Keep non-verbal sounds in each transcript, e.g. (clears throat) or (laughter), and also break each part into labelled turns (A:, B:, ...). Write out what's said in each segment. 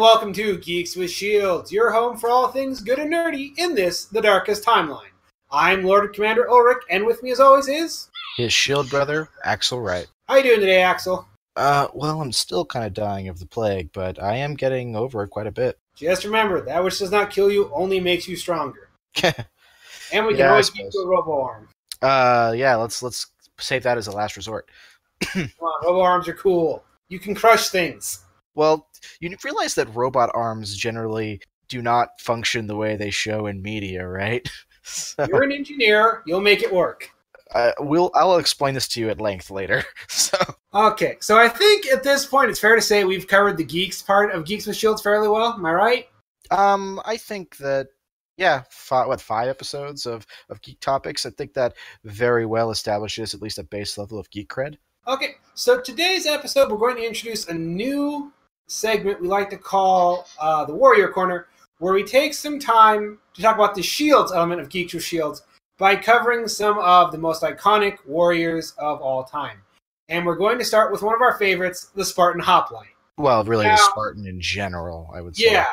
A: welcome to Geeks with Shields, your home for all things good and nerdy in this, the darkest timeline. I'm Lord Commander Ulrich, and with me as always is...
B: His shield brother, Axel Wright.
A: How you doing today, Axel?
B: Uh, well, I'm still kind of dying of the plague, but I am getting over it quite a bit.
A: Just remember, that which does not kill you only makes you stronger. (laughs) and we can
B: Yeah,
A: always keep
B: suppose.
A: you a robo arm.
B: uh, yeah, let's let's save that as a last resort. (clears throat)
A: Come on, robo arms are cool. You can crush things.
B: Well, you realize that robot arms generally do not function the way they show in media, right? (laughs) So,
A: You're an engineer, you'll make it work.
B: uh, we'll I'll explain this to you at length later. (laughs) So,
A: Okay, so I think at this point it's fair to say we've covered the geeks part of Geeks with Shields fairly well. Am I right?
B: um, I think that yeah, five, what five episodes of of geek topics? I think that very well establishes at least a base level of geek cred.
A: Okay, so today's episode, we're going to introduce a new segment we like to call uh, the Warrior Corner, where we take some time to talk about the Shields element of Geeks with Shields by covering some of the most iconic warriors of all time. And we're going to start with one of our favorites, the Spartan Hoplite.
B: Well, really,
A: Now-
B: the Spartan in general, I would say.
A: Yeah,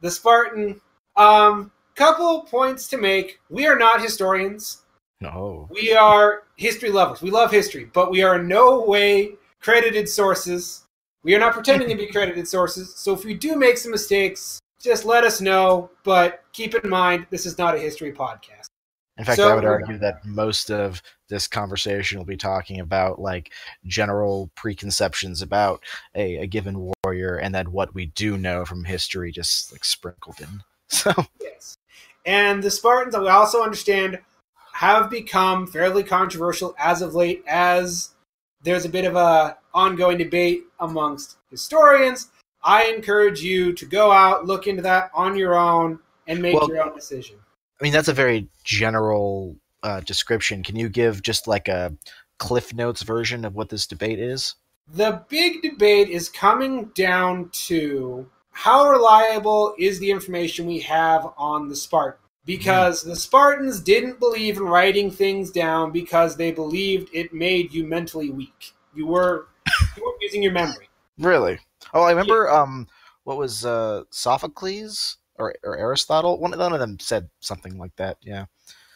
A: the Spartan. Um, couple points to make. We are not historians.
B: No.
A: We are history lovers. We love history, but we are in no way credited sources. We are not pretending to be credited sources. So if we do make some mistakes, just let us know. But keep in mind, this is not a history podcast.
B: In fact,
A: So-
B: I would argue that most of this conversation will be talking about like general preconceptions about a, a given warrior, and then what we do know from history, just like sprinkled in. (laughs) So,
A: Yes. And the Spartans, we also understand, have become fairly controversial as of late, as there's a bit of a ongoing debate amongst historians. I encourage you to go out, look into that on your own, and make
B: Well-
A: your own decision.
B: I mean, that's a very general uh, description. Can you give just like a Cliff Notes version of what this debate is?
A: The big debate is coming down to how reliable is the information we have on the Spartan? Because the Spartans didn't believe in writing things down because they believed it made you mentally weak. You were you weren't using your memory.
B: Really? Oh, I remember. Um, what was uh, Sophocles or, or Aristotle? One, one of them said something like that. Yeah.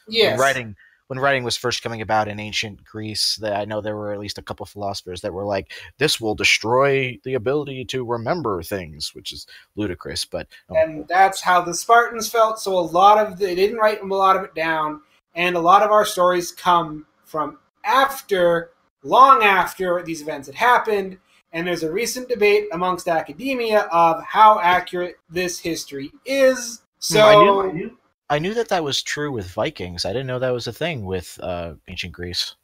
B: Yeah. writing when writing was first coming about in ancient Greece, that I know there were at least a couple philosophers that were like, "This will destroy the ability to remember things," which is ludicrous. But um,
A: and that's how the Spartans felt. So a lot of the, they didn't write a lot of it down, and a lot of our stories come from after, long after these events had happened. And there's a recent debate amongst academia of how accurate this history is. So
B: I knew, I knew, I knew that that was true with Vikings. I didn't know that was a thing with uh, ancient Greece.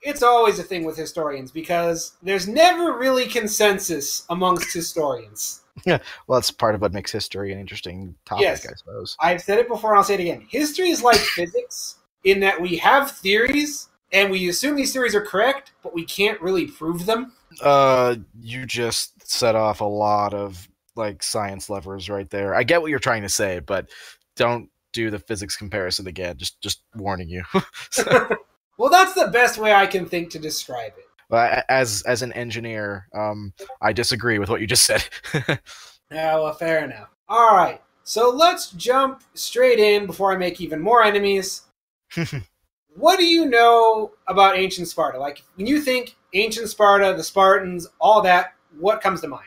A: it's always a thing with historians because there's never really consensus amongst historians. (laughs)
B: Yeah, Well, that's part of what makes history an interesting topic,
A: Yes.
B: I suppose.
A: I've said it before and I'll say it again. History is like (coughs) physics in that we have theories and we assume these theories are correct, but we can't really prove them.
B: Uh, you just set off a lot of like science levers right there. I get what you're trying to say, but don't do the physics comparison again. Just just warning you. (laughs) (laughs)
A: Well, that's the best way I can think to describe it.
B: Well, a- as as an engineer, um, I disagree with what you just said. (laughs)
A: Yeah, well, fair enough. All right, so let's jump straight in before I make even more enemies. What do you know about ancient Sparta? Like, when you think ancient Sparta, the Spartans, all that, what comes to mind?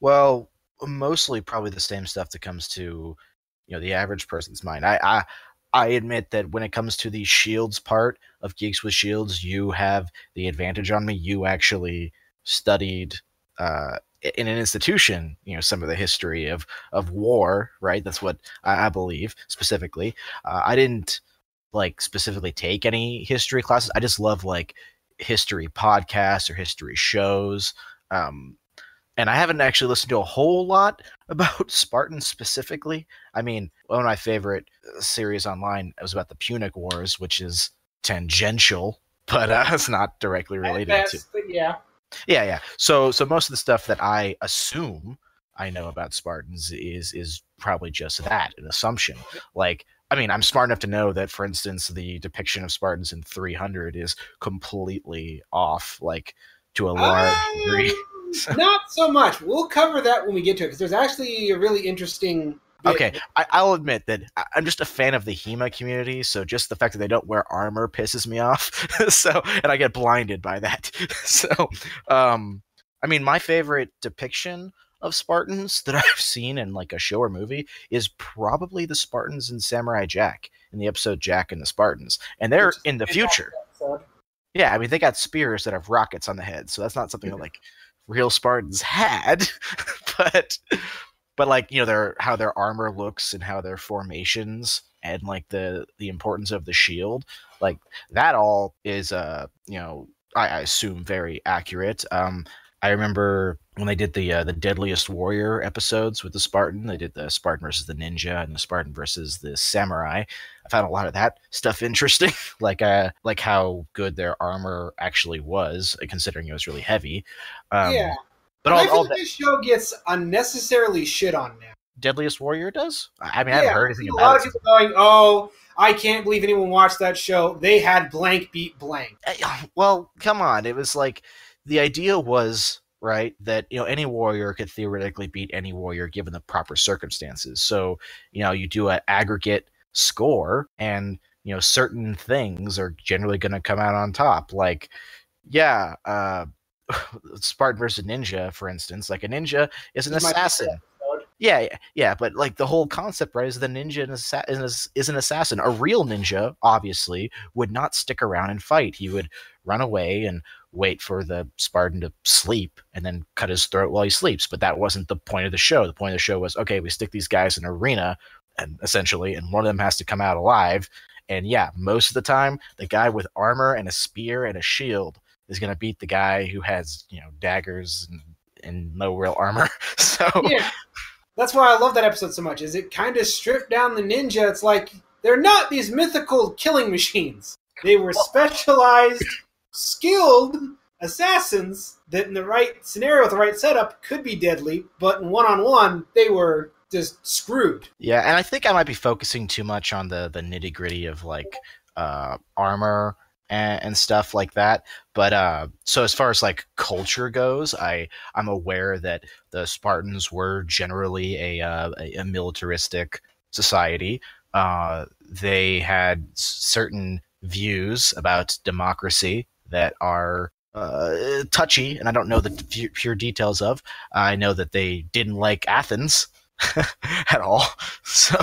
B: well, mostly probably the same stuff that comes to you know the average person's mind. I I, I admit that when it comes to the shields part of Geeks with Shields, you have the advantage on me. You actually studied uh, in an institution, you know, some of the history of of war, right? That's what I, I believe specifically. Uh, I didn't like specifically take any history classes. I just love like history podcasts or history shows. Um, and I haven't actually listened to a whole lot (laughs) about Spartans specifically. I mean, one of my favorite uh, series online was about the Punic Wars, which is tangential, (laughs) but uh, it's not directly related to.
A: best, but yeah.
B: Yeah, yeah. So, so most of the stuff that I assume I know about Spartans is is probably just that, an assumption. Like, I mean, I'm smart enough to know that, for instance, the depiction of Spartans in 300 is completely off, like to a large degree. (laughs)
A: Not so much. We'll cover that when we get to it because there's actually a really interesting. bit-
B: Okay, I, I'll admit that I'm just a fan of the Hema community, so just the fact that they don't wear armor pisses me off. (laughs) so, and I get blinded by that. (laughs) so, um, I mean, my favorite depiction of Spartans that I've seen in like a show or movie is probably the Spartans in Samurai Jack in the episode Jack and the Spartans, and they're in the future. Yeah, I mean they got spears that have rockets on the head, so that's not something that like real Spartans had, (laughs) but but like you know their how their armor looks and how their formations and like the the importance of the shield, like that all is uh you know I, I assume very accurate. Um, I remember when they did the uh, the Deadliest Warrior episodes with the Spartan. They did the Spartan versus the ninja and the Spartan versus the samurai. I found a lot of that stuff (laughs) interesting, like uh like how good their armor actually was, uh, considering it was really heavy. Um,
A: yeah,
B: but
A: I
B: all,
A: feel
B: all that
A: this show gets unnecessarily shit on now.
B: Deadliest Warrior does. I I mean, I haven't heard
A: I see
B: anything
A: a lot
B: about
A: of
B: it.
A: people going, "Oh, I can't believe anyone watched that show. They had blank beat blank."
B: Eh, (sighs) Well, come on. It was like the idea was right that you know any warrior could theoretically beat any warrior given the proper circumstances. So you know you do an aggregate score, and you know certain things are generally going to come out on top. Like, yeah, uh, (laughs) Spartan versus Ninja, for instance. Like a ninja is an
A: This is my favorite
B: assassin. Yeah, yeah, yeah, but like the whole concept, right, is the ninja is, is an assassin. A real ninja, obviously, would not stick around and fight. He would run away and wait for the Spartan to sleep and then cut his throat while he sleeps. But that wasn't the point of the show. The point of the show was okay, we stick these guys in an arena, and essentially, and one of them has to come out alive. And yeah, most of the time, the guy with armor and a spear and a shield is going to beat the guy who has, you know, daggers and, and no real armor. (laughs) So
A: yeah, that's why I love that episode so much. Is it kind of stripped down the ninja? It's like they're not these mythical killing machines. They were specialized, skilled assassins that, in the right scenario, with the right setup, could be deadly. But in one-on-one, they were just screwed.
B: Yeah, and I think I might be focusing too much on the the nitty gritty of like uh, armor and, and stuff like that. But uh, so as far as like culture goes, I I'm aware that the Spartans were generally a uh, a, a militaristic society. Uh, they had certain views about democracy that are uh, touchy, and I don't know the pu- pure details of. I know that they didn't like Athens (laughs) at all. (laughs) So,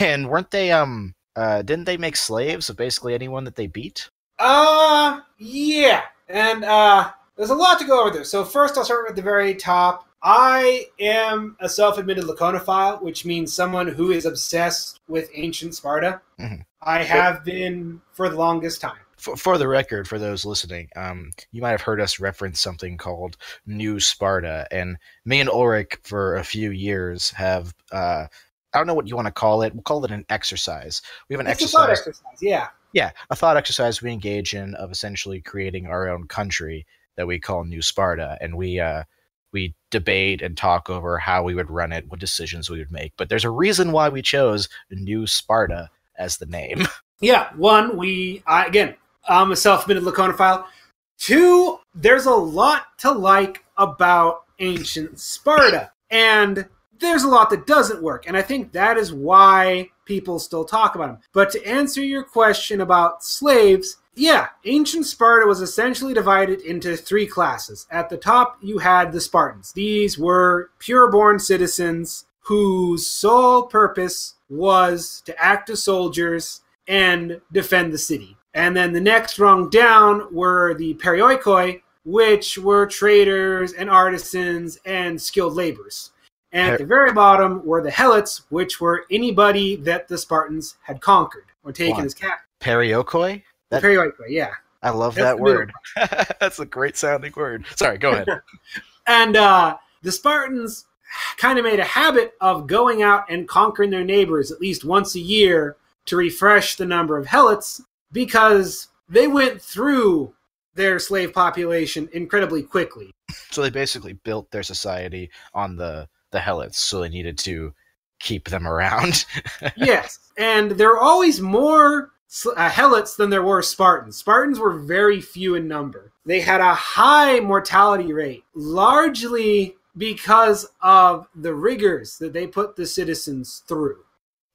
B: and weren't they um uh didn't they make slaves of basically anyone that they beat?
A: Uh, yeah. And uh, there's a lot to go over there. So first, I'll start at the very top. I am a self-admitted laconophile, which means someone who is obsessed with ancient Sparta.
B: Mhm.
A: I have been for the longest time.
B: For, for the record, for those listening, um, you might have heard us reference something called New Sparta, and me and Ulrich for a few years have uh, I don't know what you want to call it. We'll call it an exercise. We have an
A: It's
B: exercise.
A: exercise, yeah.
B: yeah, a thought exercise we engage in of essentially creating our own country that we call New Sparta, and we uh, we debate and talk over how we would run it, what decisions we would make. But there's a reason why we chose New Sparta as the name.
A: Yeah, one, we, I, again, I'm a self-admitted laconophile. Two, there's a lot to like about ancient Sparta. And there's a lot that doesn't work. And I think that is why people still talk about them. But to answer your question about slaves, yeah, ancient Sparta was essentially divided into three classes. At the top, you had the Spartans. These were pure born citizens whose sole purpose was to act as soldiers and defend the city. And then the next rung down were the perioikoi, which were traders and artisans and skilled laborers. And at the very bottom were the helots, which were anybody that the Spartans had conquered or taken as captive.
B: Periokoi?
A: The
B: That-
A: perioikoi, yeah.
B: I love
A: That's
B: that word. (laughs) That's a great sounding word. Sorry, go ahead. (laughs)
A: And uh, the Spartans kind of made a habit of going out and conquering their neighbors at least once a year to refresh the number of helots because they went through their slave population incredibly quickly.
B: so they basically built their society on the the helots, so they needed to keep them around. (laughs)
A: yes, and there are always more uh, Helots than there were Spartans. Spartans were very few in number. They had a high mortality rate, largely because of the rigors that they put the citizens through.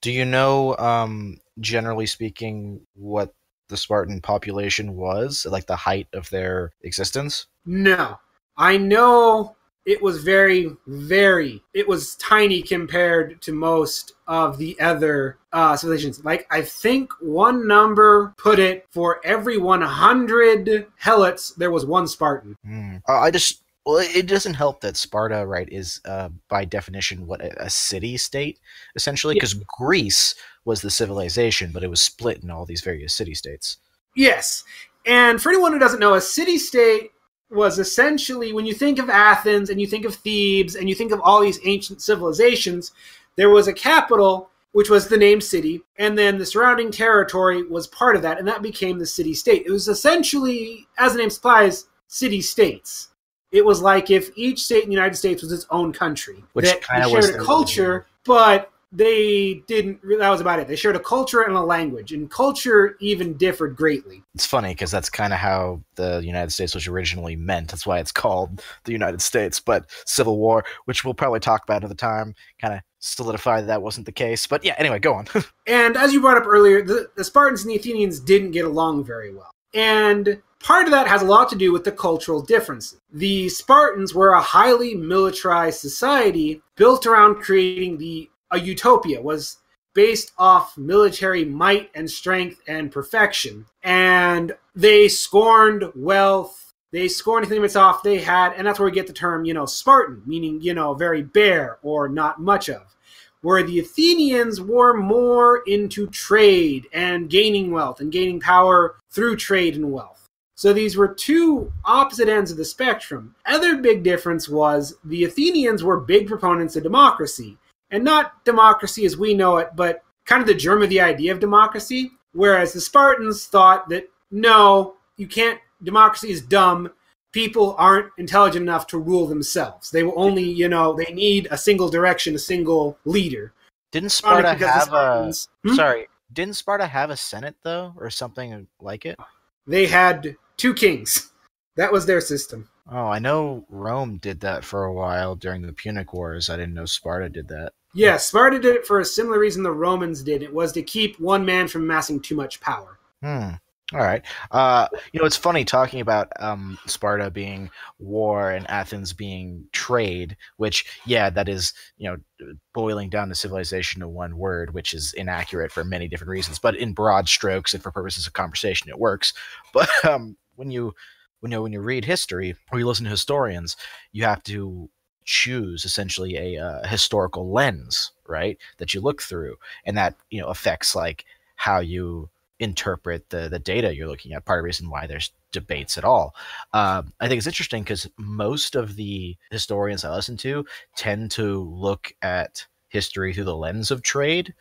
B: Do you know, um, generally speaking, what the Spartan population was, like the height of their existence?
A: No. I know it was very, very, it was tiny compared to most of the other uh, civilizations. Like, I think one number put it for every 100 helots, there was one Spartan.
B: Mm. Uh, I just, well, it doesn't help that Sparta, right, is uh, by definition what a, a city state, essentially, because yeah. Greece was the civilization, but it was split in all these various city states.
A: Yes. And for anyone who doesn't know, a city state was essentially when you think of Athens and you think of Thebes and you think of all these ancient civilizations, there was a capital which was the name city, and then the surrounding territory was part of that, and that became the city state. It was essentially, as the name implies, city states. It was like if each state in the United States was its own country.
B: Which kind of
A: shared a culture, but they didn't that was about it. They shared a culture and a language and culture even differed greatly.
B: It's funny because that's kind of how the united states was originally meant. That's why it's called the united states but civil war which we'll probably talk about at the time kind of solidify that that wasn't the case. But yeah anyway go on. (laughs)
A: And as you brought up earlier the, the spartans and the athenians didn't get along very well. And part of that has a lot to do with the cultural differences the spartans were a highly militarized society built around creating the a utopia was based off military might and strength and perfection. And they scorned wealth. They scorned anything that's off they had, and that's where we get the term, you know, Spartan, meaning, you know, very bare or not much of. Where the Athenians were more into trade and gaining wealth and gaining power through trade and wealth. So these were two opposite ends of the spectrum. Other big difference was the Athenians were big proponents of democracy and not democracy as we know it, but kind of the germ of the idea of democracy. Whereas the Spartans thought that no, you can't, democracy is dumb. People aren't intelligent enough to rule themselves. They will only, you know, they need a single direction, a single leader.
B: Didn't Sparta have a. Hmm? Sorry, didn't Sparta have a senate though, or something like it?
A: They had two kings. That was their system.
B: Oh, I know Rome did that for a while during the Punic Wars. I didn't know Sparta did that.
A: Yeah, Sparta did it for a similar reason the Romans did. It was to keep one man from amassing too much power.
B: Hmm. All right. Uh, you know, it's funny talking about um, Sparta being war and Athens being trade, which, yeah, that is, you know, boiling down the civilization to one word, which is inaccurate for many different reasons. But in broad strokes and for purposes of conversation, it works. But um, when you, when you when you read history or you listen to historians, you have to choose essentially a uh, historical lens, right? That you look through, and that you know affects like how you interpret the the data you're looking at. Part of the reason why there's debates at all. Um, I think it's interesting because most of the historians I listen to tend to look at history through the lens of trade,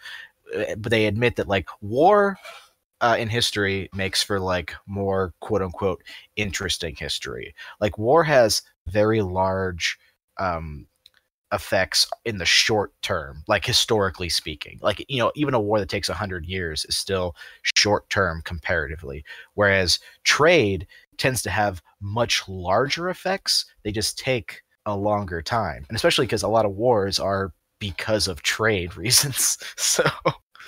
B: eh, but they admit that like war uh, in history makes for like more quote unquote interesting history. Like war has very large um, effects in the short term, like historically speaking. Like, you know, even a war that takes 100 years is still short term comparatively. Whereas trade tends to have much larger effects, they just take a longer time. And especially because a lot of wars are because of trade (laughs) reasons. so.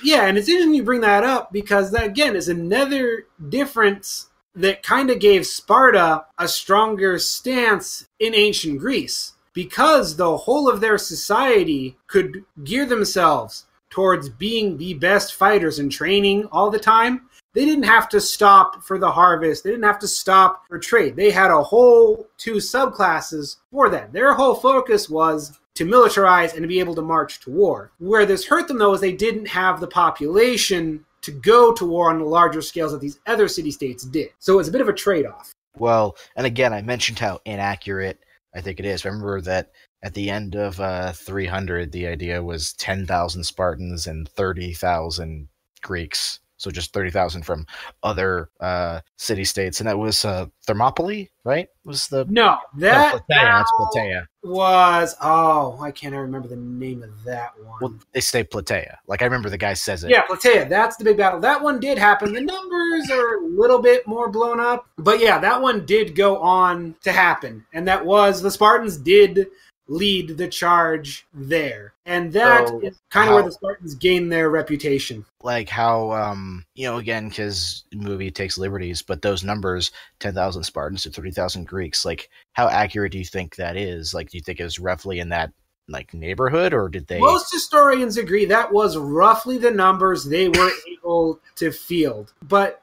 A: Yeah, and it's interesting you bring that up because that again is another difference that kind of gave Sparta a stronger stance in ancient Greece because the whole of their society could gear themselves towards being the best fighters and training all the time, they didn't have to stop for the harvest. They didn't have to stop for trade. They had a whole two subclasses for that. Their whole focus was to militarize and to be able to march to war. Where this hurt them, though, is they didn't have the population to go to war on the larger scales that these other city states did. So it's a bit of a trade off.
B: Well, and again, I mentioned how inaccurate I think it is. Remember that at the end of uh, 300, the idea was 10,000 Spartans and 30,000 Greeks. So just thirty thousand from other uh, city states, and that was uh, Thermopylae, right? Was the
A: No, that
B: Plataea, that's Plataea.
A: was oh, why can't I remember the name of that one?
B: Well, they say Plataea. Like I remember the guy says it.
A: Yeah, Plataea. That's the big battle. That one did happen. The numbers are a little bit more blown up, but yeah, that one did go on to happen, and that was the Spartans did lead the charge there, and that
B: So,
A: is kind of where the Spartans gained their reputation.
B: like how um you know again because movie takes liberties but those numbers 10,000 spartans to 30,000 greeks like how accurate do you think that is like do you think it was roughly in that like neighborhood or did they
A: Most historians agree that was roughly the numbers they were (laughs) able to field. But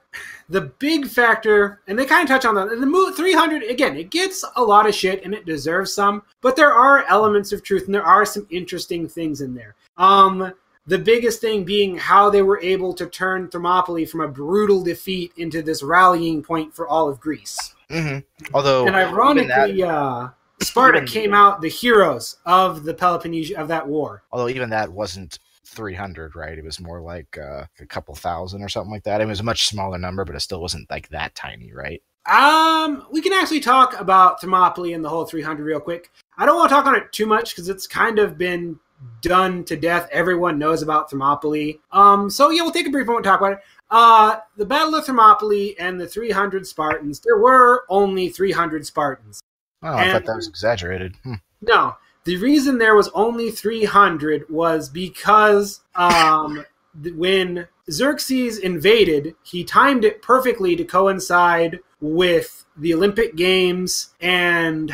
A: the big factor, and they kind of touch on that, the move 300, again, it gets a lot of shit and it deserves some, but there are elements of truth and there are some interesting things in there. Um, the biggest thing being how they were able to turn Thermopylae from a brutal defeat into this rallying point for all of Greece.
B: Mhm. although
A: and ironically,
B: that,
A: uh, Sparta
B: even-
A: came out the heroes of the Peloponnesian of that war.
B: although even that wasn't 300 right it was more like uh, a couple thousand or something like that it was a much smaller number but it still wasn't like that tiny right
A: Um, we can actually talk about Thermopylae and the whole 300 real quick. I don't want to talk on it too much because it's kind of been done to death. Everyone knows about Thermopylae. Um, so yeah, we'll take a brief moment to talk about it. Uh, the Battle of Thermopylae and the 300 Spartans. There were only 300 Spartans.
B: oh i thought that was exaggerated hmm.
A: No, the reason there was only 300 was because um, when Xerxes invaded, he timed it perfectly to coincide with the Olympic Games and,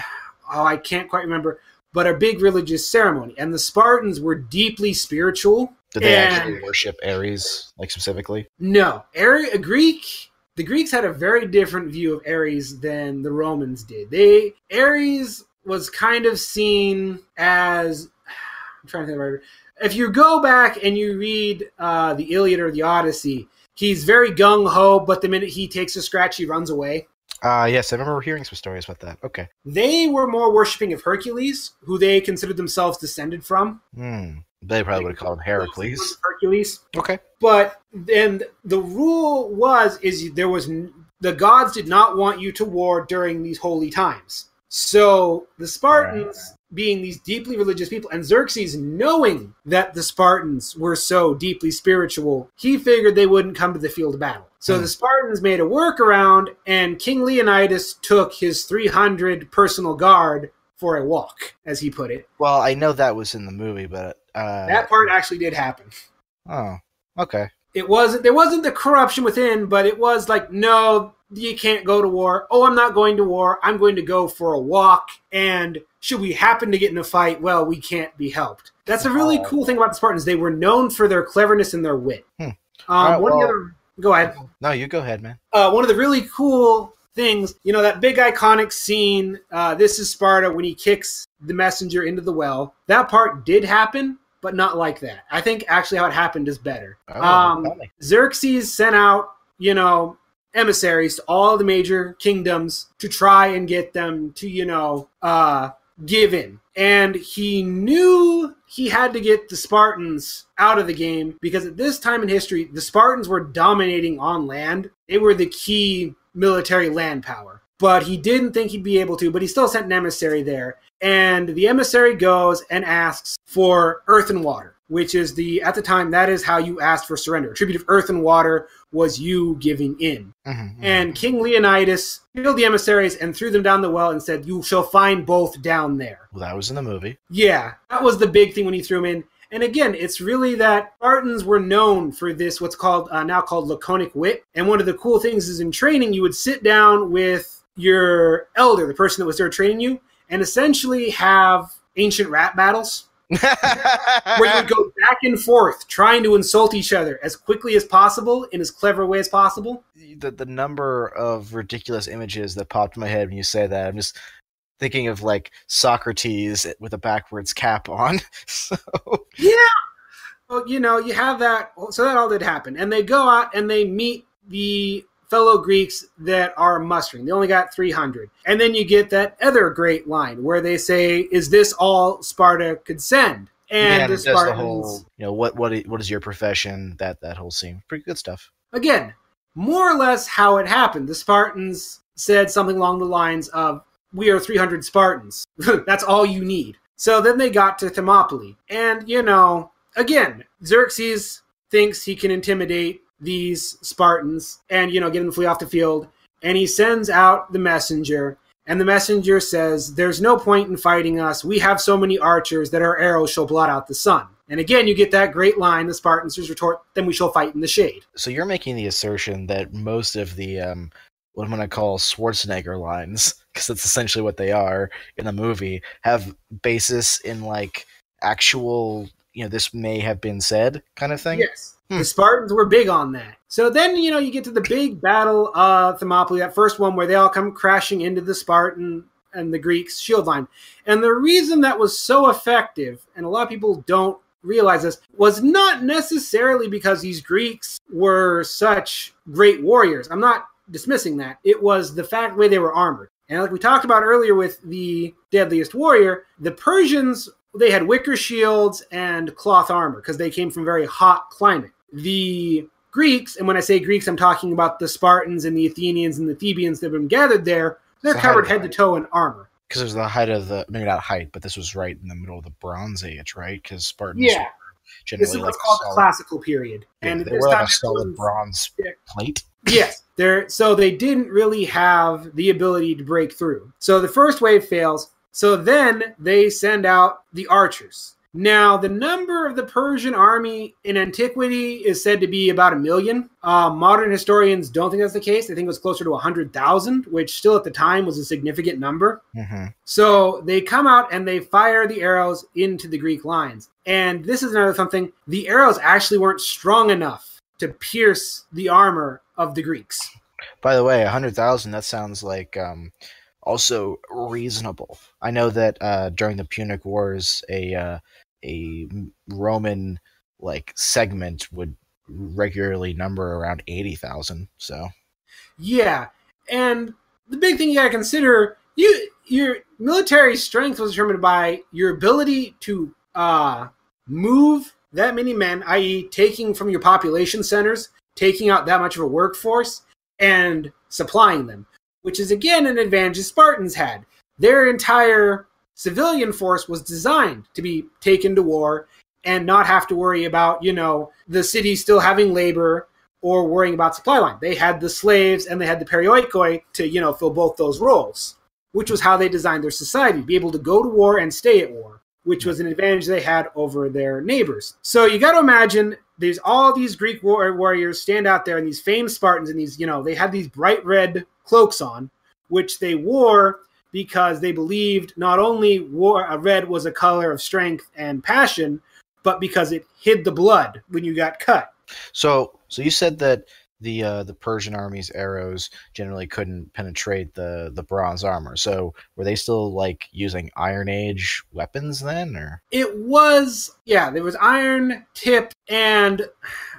A: oh, I can't quite remember, but a big religious ceremony. And the Spartans were deeply spiritual.
B: did they
A: And-
B: actually worship ares like specifically
A: No, Ari- a Greek. The Greeks had a very different view of Ares than the Romans did. They Ares was kind of seen as (sighs) I'm trying to think it. If you go back and you read uh, the Iliad or the Odyssey, he's very gung ho, but the minute he takes a scratch, he runs away.
B: uh yes i remember hearing some stories about that okay
A: They were more worshiping of Hercules, who they considered themselves descended from.
B: hmm. they probably would have called him heracles
A: Hercules.
B: okay
A: but then the rule was is there was n- the gods did not want you to war during these holy times so the spartans being these deeply religious people and xerxes knowing that the spartans were so deeply spiritual he figured they wouldn't come to the field of battle so
B: Hmm.
A: the spartans made a workaround and king leonidas took his 300 personal guard for a walk as he put it
B: Well, I know that was in the movie, but uh,
A: that part actually did happen
B: Oh, okay.
A: it wasn't there wasn't the corruption within but it was like no you can't go to war oh i'm not going to war i'm going to go for a walk and should we happen to get in a fight well we can't be helped that's a really
B: Oh.
A: cool thing about the spartans they were known for their cleverness and their wit
B: Hmm.
A: um,
B: Alright,
A: one
B: well-
A: other go ahead
B: No, you go ahead, man.
A: uh, one of the really cool things, you know, that big iconic scene, uh, this is Sparta, when he kicks the messenger into the well. That part did happen, but not like that. I think actually how it happened is better.
B: Oh,
A: um. Xerxes sent out, you know, emissaries to all the major kingdoms to try and get them to, you know, uh, give in. And he knew he had to get the Spartans out of the game because at this time in history, the Spartans were dominating on land. They were the key military land power. But he didn't think he'd be able to, but he still sent an emissary there. And the emissary goes and asks for earth and water, which is the, at the time, that is how you asked for surrender. A tribute of earth and water was you giving in.
B: Mhm, mhm.
A: And King Leonidas killed the emissaries and threw them down the well and said, You shall find both down there.
B: well, that was in the movie.
A: Yeah, that was the big thing when he threw them in. And again, it's really that Spartans were known for this, what's called uh, now called laconic wit. And one of the cool things is in training, you would sit down with your elder, the person that was there training you, and essentially have ancient rap battles where you go back and forth trying to insult each other as quickly as possible in as clever a way as possible.
B: the the number of ridiculous images that popped in my head when you say that. I'm just thinking of like Socrates with a backwards cap on. (laughs) so
A: Yeah. Well, you know, you have that. So that all did happen. And they go out and they meet the fellow Greeks that are mustering. They only got 300. And then you get that other great line where they say, Is this all Sparta could send? And
B: yeah,
A: the
B: does the
A: Spartans.
B: whole, you know, what what what is your profession? That that whole scene, pretty good stuff.
A: again, more or less how it happened. The Spartans said something along the lines of, We are 300 Spartans. (laughs) That's all you need. So then they got to Thermopylae. And, you know, again, Xerxes thinks he can intimidate these Spartans and, you know, get them to flee off the field. And he sends out the messenger. And the messenger says, There's no point in fighting us. We have so many archers that our arrows shall blot out the sun. And again, you get that great line the Spartans retort, Then we shall fight in the shade.
B: So you're making the assertion that most of the um, what I'm going to call Schwarzenegger lines, (laughs) because that's essentially what they are in the movie, have basis in like actual, you know, this may have been said kind of thing.
A: Yes. Hmm. The Spartans were big on that. So then, you know, you get to the big battle of Thermopylae, that first one where they all come crashing into the Spartan and the Greeks' shield line. And the reason that was so effective, and a lot of people don't realize this, was not necessarily because these Greeks were such great warriors. I'm not dismissing that. It was the fact the way they were armored. And like we talked about earlier with the Deadliest Warrior, the Persians they had wicker shields and cloth armor because they came from very hot climate. The Greeks, and when I say Greeks, I'm talking about the Spartans and the Athenians and the Thebans that have been gathered there. They're covered head to toe in armor.
B: Because it was the height of the maybe not height, but this was right in the middle of the Bronze Age, right? Because Spartans
A: yeah. Generally this is what's like called solid, the classical period,
B: yeah, and they were like a solid bronze plate.
A: Yes, they're so they didn't really have the ability to break through. So the first wave fails. So then they send out the archers. Now, the number of the Persian army in antiquity is said to be about a million. Uh, modern historians don't think that's the case. They think it was closer to 100,000, which still at the time was a significant number. Mm-hmm. So they come out and they fire the arrows into the Greek lines. And this is another something the arrows actually weren't strong enough to pierce the armor of the Greeks.
B: By the way, 100,000, that sounds like. Um also reasonable. I know that uh, during the Punic Wars, a uh, a Roman like segment would regularly number around 80,000. So,
A: yeah. And the big thing you got to consider, you your military strength was determined by your ability to uh, move that many men, i.e., taking from your population centers, taking out that much of a workforce, and supplying them, which is again an advantage the Spartans had. Their entire civilian force was designed to be taken to war and not have to worry about, you know, the city still having labor or worrying about supply line. They had the slaves and they had the perioikoi to, you know, fill both those roles, which was how they designed their society, be able to go to war and stay at war, which was an advantage they had over their neighbors. So you got to imagine there's all these Greek war- warriors stand out there and these famed Spartans and these, you know, they had these bright red cloaks on, which they wore because they believed not only war, uh, red was a color of strength and passion, but because it hid the blood when you got cut.
B: So, so you said that the uh, the Persian army's arrows generally couldn't penetrate the the bronze armor. So, were they still like using Iron Age weapons then, or
A: it was yeah, there was iron tip and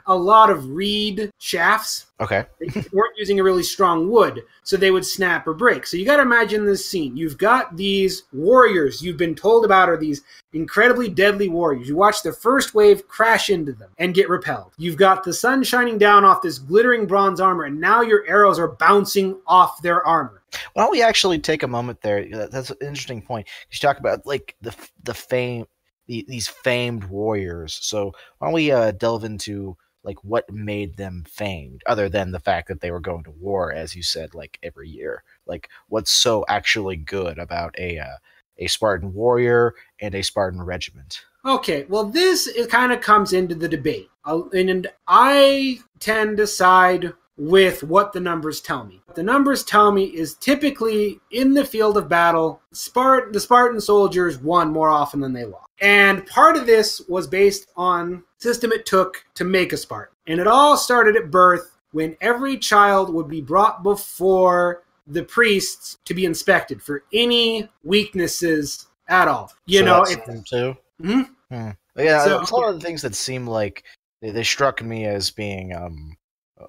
A: a lot of reed shafts.
B: Okay.
A: they weren't using a really strong wood, so they would snap or break. So you got to imagine this scene. You've got these warriors you've been told about are these incredibly deadly warriors. You watch the first wave crash into them and get repelled. You've got the sun shining down off this glittering bronze armor, and now your arrows are bouncing off their armor.
B: Why don't we actually take a moment there? That's an interesting point. You talk about like the the fame, the, these famed warriors. So why don't we uh, delve into like what made them famed other than the fact that they were going to war as you said like every year? Like what's so actually good about a uh, a spartan warrior and a spartan regiment?
A: Okay well this kind of comes into the debate. And i tend to side with what the numbers tell me. What the numbers tell me is typically in the field of battle, Spart- the Spartan soldiers won more often than they lost. And part of this was based on system it took to make a Spartan. And it all started at birth when every child would be brought before the priests to be inspected for any weaknesses at all. You so know,
B: too. hmm Hmm. Yeah, so, a lot of the things that seem like they, they struck me as being um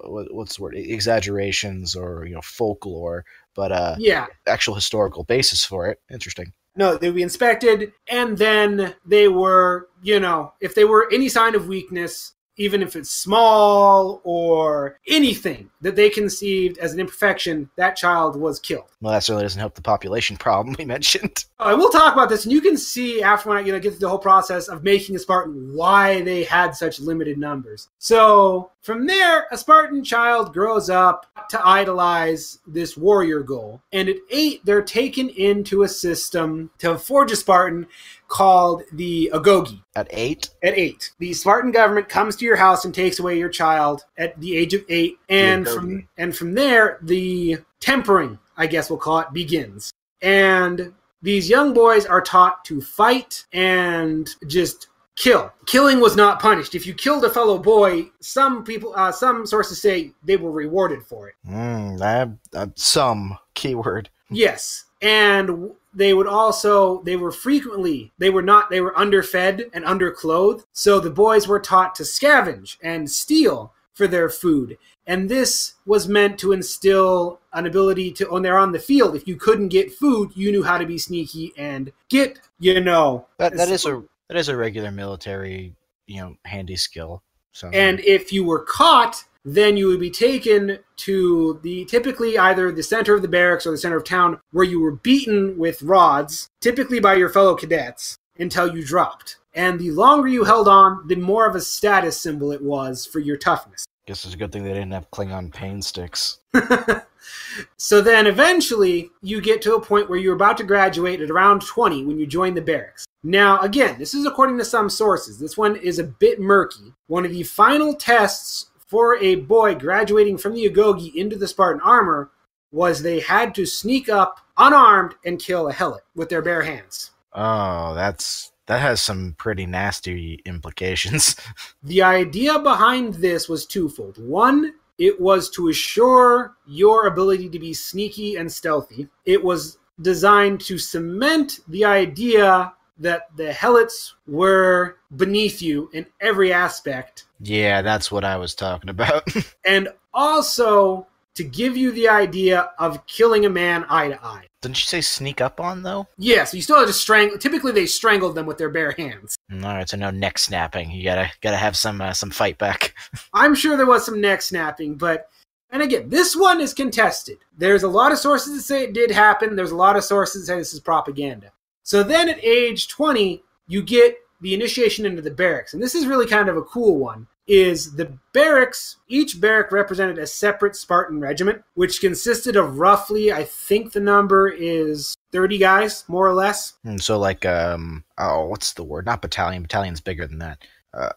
B: what, what's the word exaggerations or you know folklore but uh
A: yeah
B: actual historical basis for it interesting
A: no they would be inspected and then they were you know if they were any sign of weakness even if it's small or anything that they conceived as an imperfection, that child was killed.
B: Well, that certainly doesn't help the population (laughs) problem we mentioned.
A: I will talk about this, and you can see after when I you know get through the whole process of making a Spartan why they had such limited numbers. So from there, a Spartan child grows up to idolize this warrior goal, and at eight, they're taken into a system to forge a Spartan called the Agoge.
B: At eight,
A: At eight, the Spartan government comes to your house and takes away your child at the age of eight, and from and from there, the tempering, I guess we'll call it, begins. And these young boys are taught to fight and just kill. Killing was not punished. If you killed a fellow boy, some people, uh, some sources say they were rewarded for it.
B: mm, that, uh, some keyword.
A: Yes. And they would also, they were frequently, they were not, they were underfed and underclothed. So the boys were taught to scavenge and steal for their food. And this was meant to instill an ability to, when they're on the field, if you couldn't get food, you knew how to be sneaky and get, you know.
B: That that is a that is a regular military, you know, handy skill. So
A: And if you were caught, then you would be taken to the typically either the center of the barracks or the center of town where you were beaten with rods, typically by your fellow cadets, until you dropped. And the longer you held on, the more of a status symbol it was for your toughness.
B: guess it's a good thing they didn't have Klingon pain sticks. (laughs)
A: so then eventually you get to a point where you're about to graduate at around 20 when you join the barracks. Now, again, this is according to some sources. This one is a bit murky. One of the final tests for a boy graduating from the Agoge into the Spartan armor was they had to sneak up unarmed and kill a helot with their bare hands.
B: Oh, that's that has some pretty nasty implications. (laughs)
A: The idea behind this was twofold. One, it was to assure your ability to be sneaky and stealthy. It was designed to cement the idea that the helots were beneath you in every aspect,
B: yeah, that's what I was talking about. (laughs)
A: and also to give you the idea of killing a man eye to eye.
B: Didn't you say sneak up on though?
A: Yeah, so you still had to strangle. Typically, they strangled them with their bare hands.
B: All right, so no neck snapping. You gotta gotta have some uh, some fight back. (laughs)
A: I'm sure there was some neck snapping, but and again, this one is contested. There's a lot of sources that say it did happen. There's a lot of sources that say this is propaganda. So then at age 20, you get the initiation into the barracks. And this is really kind of a cool one. Is the barracks, each barrack represented a separate Spartan regiment, which consisted of roughly, I think the number is 30 guys, more or less.
B: And so like um oh what's the word? Not battalion. Battalion's bigger than that. Uh,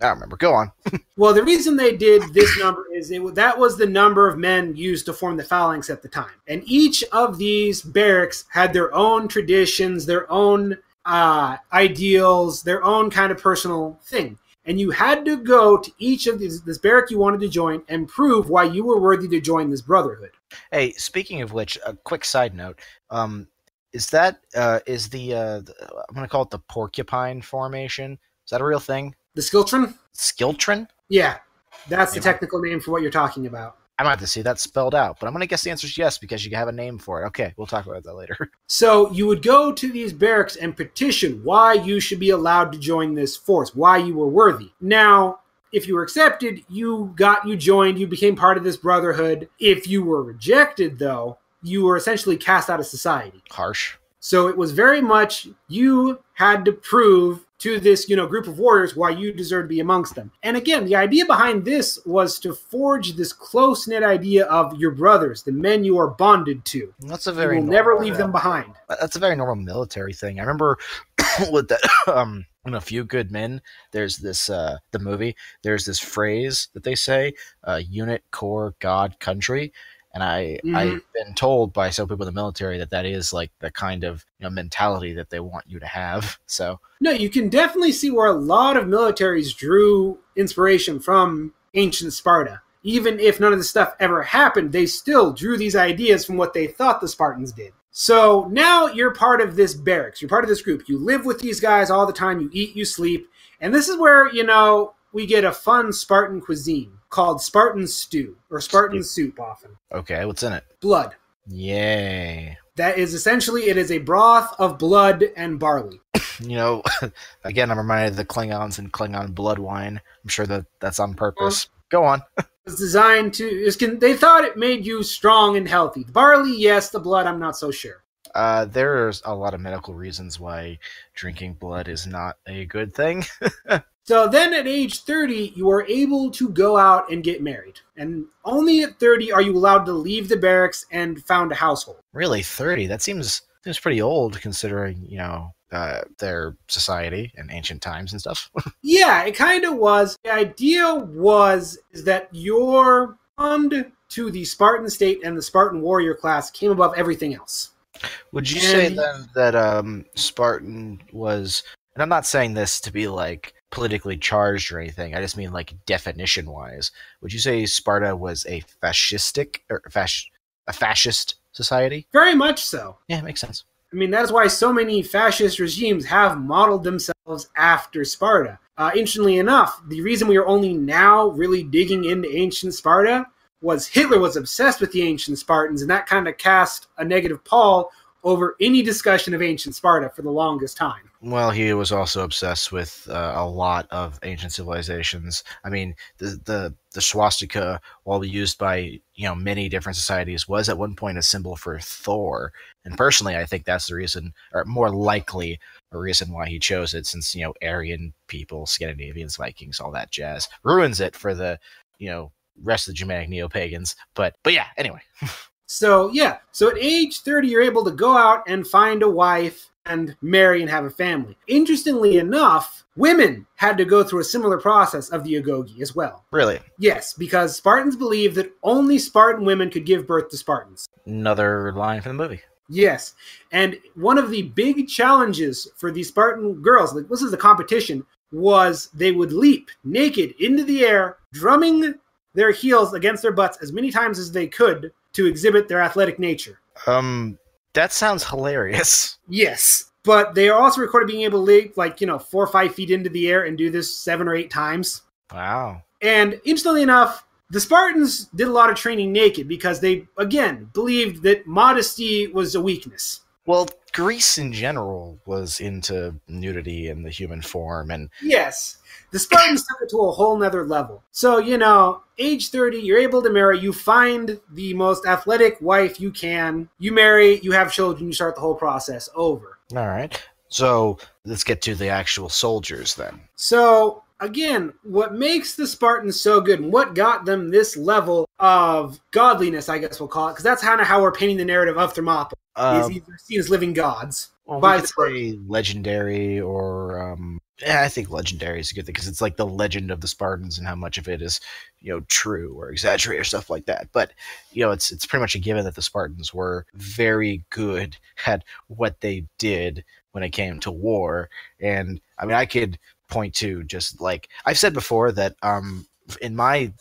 B: I don't remember. Go on. (laughs)
A: Well, the reason they did this number is it, that was the number of men used to form the phalanx at the time. And each of these barracks had their own traditions, their own uh, ideals, their own kind of personal thing. And you had to go to each of these, this barrack you wanted to join and prove why you were worthy to join this brotherhood.
B: Hey, speaking of which, a quick side note. Um, is that uh is the uh the, I'm gonna call it the porcupine formation? Is that a real thing?
A: The Schiltron?
B: Schiltron?
A: Yeah, that's the technical name for what you're talking about.
B: I might have to see that spelled out, but I'm gonna guess the answer is yes because you have a name for it. Okay, we'll talk about that later. (laughs)
A: So you would go to these barracks and petition why you should be allowed to join this force, why you were worthy. Now, if you were accepted, you got you joined, you became part of this brotherhood. If you were rejected, though, you were essentially cast out of society.
B: Harsh.
A: So it was very much you had to prove to this, you know, group of warriors why you deserve to be amongst them. And again, the idea behind this was to forge this close-knit idea of your brothers, the men you are bonded to.
B: That's a
A: You
B: very
A: will never leave them behind.
B: That's a very normal military thing. I remember (coughs) with that (coughs) um in a few good men there's this uh the movie there's this phrase that they say uh unit corps god country and i
A: Mhm.
B: i've been told by some people in the military that that is like the kind of you know mentality that they want you to have (laughs) so
A: No, you can definitely see where a lot of militaries drew inspiration from ancient Sparta. Even if none of this stuff ever happened, they still drew these ideas from what they thought the Spartans did. So now you're part of this barracks. You're part of this group. You live with these guys all the time. You eat, you sleep. And this is where, you know, we get a fun Spartan cuisine called Spartan stew or Spartan soup often.
B: okay what's in it
A: Blood.
B: yay
A: That is essentially it is a broth of blood and barley.
B: You know, (laughs) again, I'm reminded of the Klingons and Klingon blood wine. I'm sure that that's on purpose. Go on. (laughs)
A: was designed to is can they thought it made you strong and healthy. The barley, yes, the blood, I'm not so sure.
B: Uh, there's a lot of medical reasons why drinking blood is not a good thing. (laughs)
A: so then at age 30, you are able to go out and get married. And only at 30 are you allowed to leave the barracks and found a household.
B: Really, 30? That seems seems pretty old considering, you know, uh, their society and ancient times and stuff. (laughs)
A: yeah, it kind of was. The idea was is that your bond to the Spartan state and the Spartan warrior class came above everything else.
B: Would you and, say then that um, Spartan was? And I'm not saying this to be like politically charged or anything. I just mean like definition wise. Would you say Sparta was a fascistic or fasc- a fascist society?
A: Very much so.
B: Yeah, makes sense.
A: I mean, that is why so many fascist regimes have modeled themselves after Sparta. Uh, interestingly enough, the reason we are only now really digging into ancient Sparta was Hitler was obsessed with the ancient Spartans, and that kind of cast a negative pall over any discussion of ancient Sparta for the longest time.
B: Well, he was also obsessed with uh, a lot of ancient civilizations. I mean, the, the the swastika, while used by you know many different societies, was at one point a symbol for Thor. And personally, I think that's the reason, or more likely, a reason why he chose it, since you know Aryan people, Scandinavians, Vikings, all that jazz ruins it for the you know rest of the Germanic neo pagans. But but yeah, anyway. (laughs)
A: so yeah, so at age thirty, you're able to go out and find a wife and marry and have a family. Interestingly enough, women had to go through a similar process of the agoge as well.
B: Really?
A: Yes, because Spartans believed that only Spartan women could give birth to Spartans.
B: Another line from the movie.
A: Yes. And one of the big challenges for these Spartan girls, like this is the competition, was they would leap naked into the air, drumming their heels against their butts as many times as they could to exhibit their athletic nature.
B: Um, that sounds hilarious.
A: Yes, but they are also recorded being able to leap like you know four or five feet into the air and do this seven or eight times.
B: Wow!
A: And interestingly enough, the Spartans did a lot of training naked because they again believed that modesty was a weakness.
B: Well, Greece in general was into nudity in the human form, and
A: yes, the Spartans took it to a whole nother level. So, you know, age 30, you're able to marry, you find the most athletic wife you can, you marry, you have children, you start the whole process over.
B: All right. So let's get to the actual soldiers then.
A: So, again, what makes the Spartans so good and what got them this level of godliness, I guess we'll call it, because that's kind of how we're painting the narrative of Thermopylae, um, is seen as living gods.
B: Well, by say legendary or um, yeah, I think legendary is a good thing because it's like the legend of the Spartans and how much of it is, you know, true or exaggerated or stuff like that. But you know, it's it's pretty much a given that the Spartans were very good at what they did when it came to war. And I mean, I could point to just like I've said before that um, in my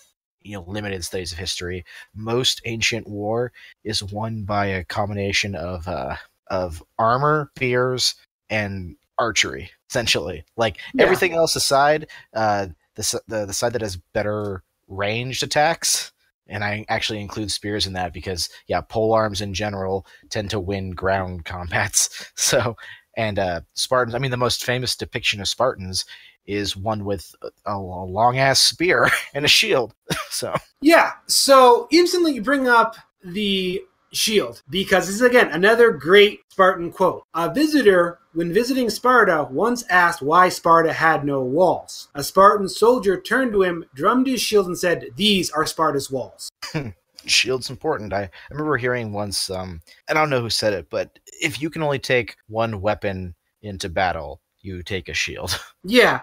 B: you know limited studies of history, most ancient war is won by a combination of uh, of armor, spears, and archery essentially. Like yeah. everything else aside, uh, the, the the side that has better ranged attacks, and I actually include spears in that because yeah, pole arms in general tend to win ground combats. (laughs) So and uh, Spartans, I mean, the most famous depiction of Spartans is one with a, a long ass spear (laughs) and a shield. (laughs) so
A: yeah, so instantly you bring up the shield because this is again another great Spartan quote. A visitor, when visiting Sparta, once asked why Sparta had no walls. A Spartan soldier turned to him, drummed his shield, and said, These are Sparta's walls. (laughs)
B: Shield's important. I, I remember hearing once, um, I don't know who said it, but if you can only take one weapon into battle, you take a shield. (laughs)
A: yeah.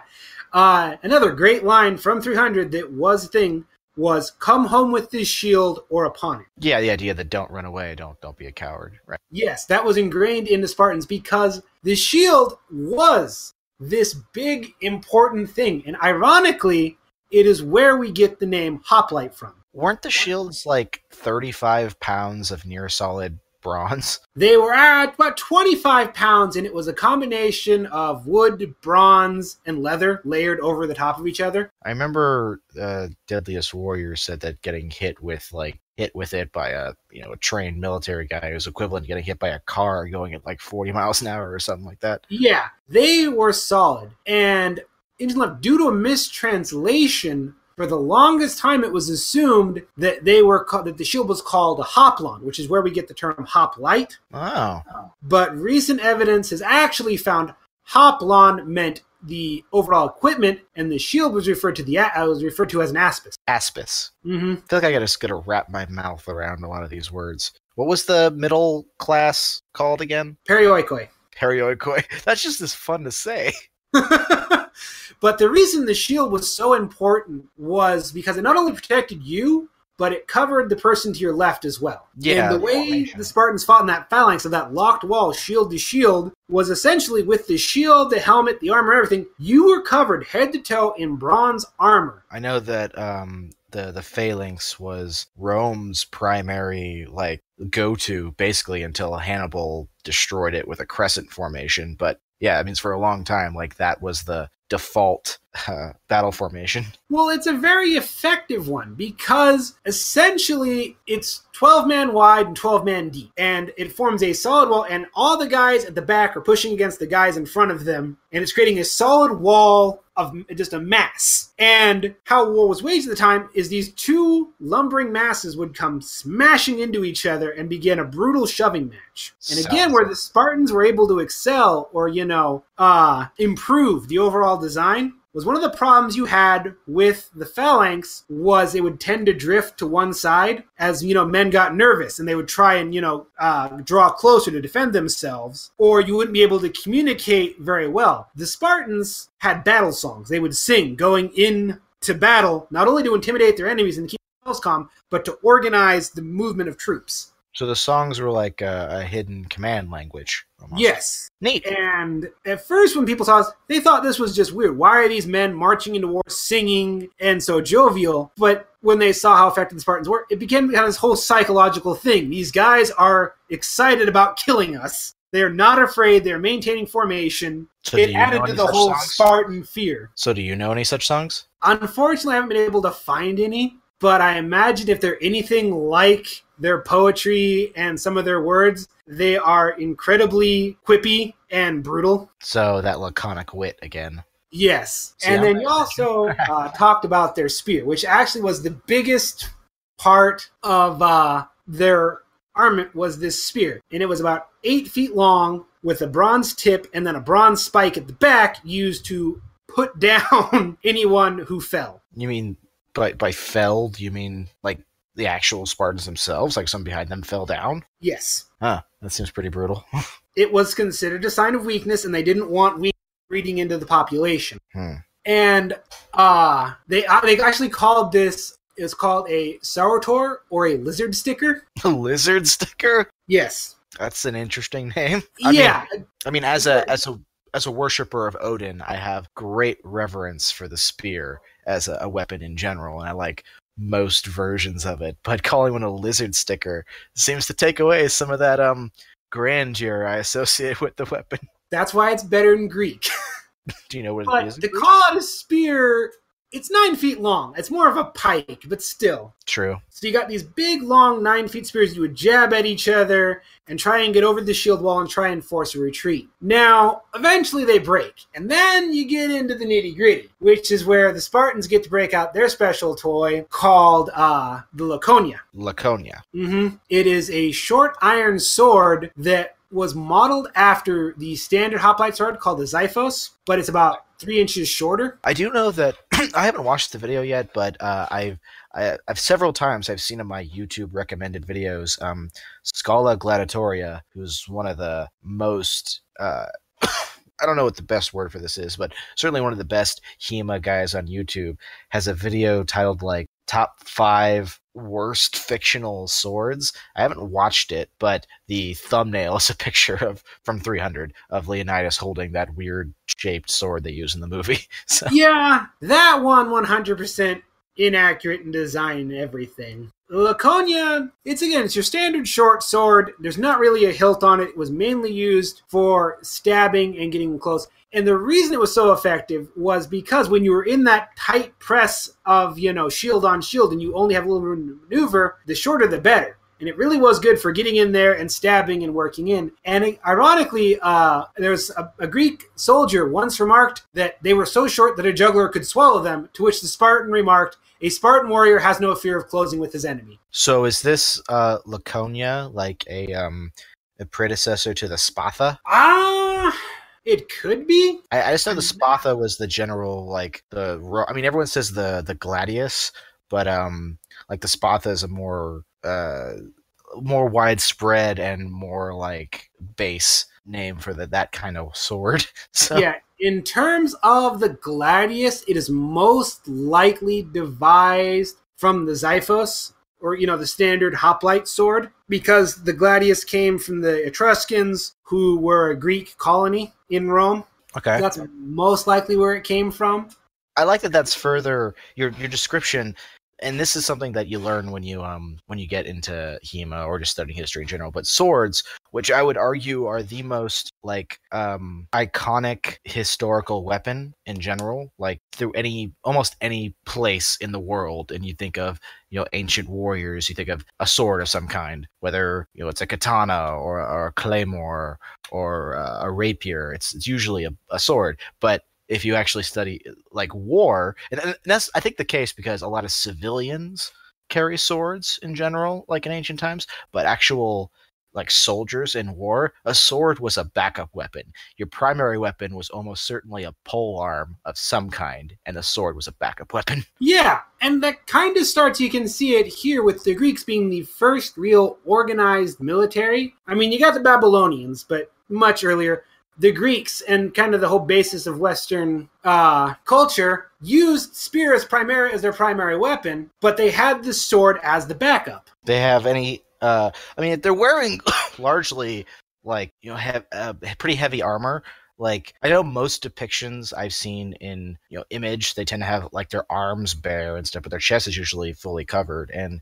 A: Uh, another great line from 300 that was a thing was come home with this shield or upon it.
B: Yeah, the idea that don't run away, don't don't be a coward, right?
A: Yes, that was ingrained in the Spartans because the shield was this big important thing. And ironically, it is where we get the name hoplite from.
B: Weren't the shields like 35 pounds of near solid bronze. (laughs)
A: They were at about 25 pounds, and it was a combination of wood, bronze, and leather layered over the top of each other.
B: I remember uh, Deadliest Warrior said that getting hit with like hit with it by a you know a trained military guy was equivalent to getting hit by a car going at like 40 miles an hour or something like that.
A: Yeah, they were solid. And due to a mistranslation, for the longest time it was assumed that they were called, that the shield was called a hoplon, which is where we get the term hoplite.
B: Oh.
A: But recent evidence has actually found hoplon meant the overall equipment, and the shield was referred to the uh, was referred to as an aspis.
B: Aspis.
A: Mm-hmm.
B: I feel like I gotta just gotta wrap my mouth around a lot of these words. What was the middle class called again?
A: Perioikoi.
B: Perioikoi. (laughs) That's just as fun to say. (laughs)
A: but the reason the shield was so important was because it not only protected you, but it covered the person to your left as well.
B: Yeah.
A: And the way the Spartans fought in that phalanx of that locked wall, shield to shield, was essentially with the shield, the helmet, the armor, everything, you were covered head to toe in bronze armor.
B: I know that um, the the phalanx was Rome's primary like go to basically until Hannibal destroyed it with a crescent formation. But yeah, I mean, for a long time, like that was the default uh, battle formation.
A: Well, it's a very effective one because essentially it's 12 man wide and 12 man deep, and it forms a solid wall, and all the guys at the back are pushing against the guys in front of them, and it's creating a solid wall of just a mass. And how war was waged at the time is these two lumbering masses would come smashing into each other and begin a brutal shoving match. And again, where the Spartans were able to excel or, you know, uh, improve the overall design was one of the problems you had with the phalanx was it would tend to drift to one side as you know men got nervous and they would try and you know uh, draw closer to defend themselves or you wouldn't be able to communicate very well. The spartans had battle songs. They would sing going in to battle not only to intimidate their enemies and keep themselves calm but to organize the movement of troops
B: So the songs were like a, a hidden command language. almost.
A: yes
B: Neat.
A: And at first, when people saw this, they thought this was just weird. Why are these men marching into war, singing, and so jovial? But when they saw how effective the Spartans were, it became kind of this whole psychological thing. These guys are excited about killing us. They're not afraid. They're maintaining formation.
B: So
A: it added to the whole
B: songs?
A: Spartan fear.
B: So do you know any such songs?
A: Unfortunately, I haven't been able to find any, but I imagine if they're anything like their poetry and some of their words, they are incredibly quippy and brutal.
B: So that laconic wit again.
A: Yes.
B: See,
A: and
B: I'm
A: then you also (laughs) uh, talked about their spear, which actually was the biggest part of uh, their armament was this spear. And it was about eight feet long with a bronze tip and then a bronze spike at the back used to put (laughs) down anyone who fell.
B: You mean by by fell? Do you mean like the actual Spartans themselves? Like some behind them fell down?
A: Yes.
B: Huh. That seems pretty brutal. (laughs)
A: It was considered a sign of weakness and they didn't want weak reading into the population.
B: Hmm.
A: And uh, they, uh, they actually called this, it's called a Saurotor or a lizard sticker. (laughs)
B: A lizard sticker.
A: Yes.
B: That's an interesting name. I mean-
A: yeah,
B: I mean, as a as a as a worshiper of Odin, I have great reverence for the spear as a, a weapon in general, and I like most versions of it. But calling one a lizard sticker seems to take away some of that um grandeur I associate (laughs) with the weapon.
A: that's why it's better in Greek.
B: Do you know what it
A: But
B: is?
A: to call it a spear, it's nine feet long. It's more of a pike, but still.
B: True.
A: So you got these big, long, nine feet spears you would jab at each other and try and get over the shield wall and try and force a retreat. Now, eventually they break, and then you get into the nitty gritty, which is where the Spartans get to break out their special toy called uh, the Laconia.
B: Laconia.
A: Mm-hmm. It is a short iron sword that was modeled after the standard hoplite sword called the Xiphos, but it's about three inches shorter.
B: I do know that (clears throat) I haven't watched the video yet, but uh, I've I, I've several times I've seen in my YouTube recommended videos. Um, Scholagladiatoria, who's one of the most uh, (coughs) I don't know what the best word for this is, but certainly one of the best HEMA guys on YouTube, has a video titled like top five worst fictional swords. I haven't watched it, but the thumbnail is a picture of from 300 of Leonidas holding that weird shaped sword they use in the movie. (laughs) So
A: Yeah, that one 100% inaccurate in design and everything. Laconia, it's again, it's your standard short sword. There's not really a hilt on it. It was mainly used for stabbing and getting close. And the reason it was so effective was because when you were in that tight press of, you know, shield on shield and you only have a little room to maneuver, the shorter the better. And it really was good for getting in there and stabbing and working in. And ironically, uh, there's a, a Greek soldier once remarked that they were so short that a juggler could swallow them, to which the Spartan remarked, a Spartan warrior has no fear of closing with his enemy.
B: So is this uh, Laconia like a um a predecessor to the Spatha?
A: Ah, it could be.
B: I, I just know the Spatha was the general like the. I mean, everyone says the the Gladius, but um, like the Spatha is a more uh more widespread and more like base name for the, that kind of sword. (laughs) So
A: Yeah, in terms of the Gladius, it is most likely devised from the Xiphos, or you know, the standard hoplite sword, because the Gladius came from the Etruscans, who were a Greek colony in Rome.
B: okay.
A: That's most likely where it came from.
B: I like that. That's further your your description, and this is something that you learn when you um when you get into Hema or just studying history in general. But swords, which I would argue are the most like um iconic historical weapon in general, like through any almost any place in the world, and you think of you know ancient warriors, you think of a sword of some kind, whether you know it's a katana or, or a claymore or uh, a rapier. It's it's usually a, a sword, but if you actually study like war, and, and that's I think the case because a lot of civilians carry swords in general, like in ancient times, but actual like soldiers in war, a sword was a backup weapon. Your primary weapon was almost certainly a pole arm of some kind, and a sword was a backup weapon. (laughs)
A: Yeah, and that kind of starts, you can see it here with the Greeks being the first real organized military. I mean, you got the Babylonians, but much earlier. The Greeks and kind of the whole basis of Western uh, culture used spear as primary as their primary weapon, but they had the sword as the backup.
B: They have any? Uh, I mean, they're wearing (coughs) largely like you know have uh, pretty heavy armor. Like I know most depictions I've seen in you know image, they tend to have like their arms bare and stuff, but their chest is usually fully covered. And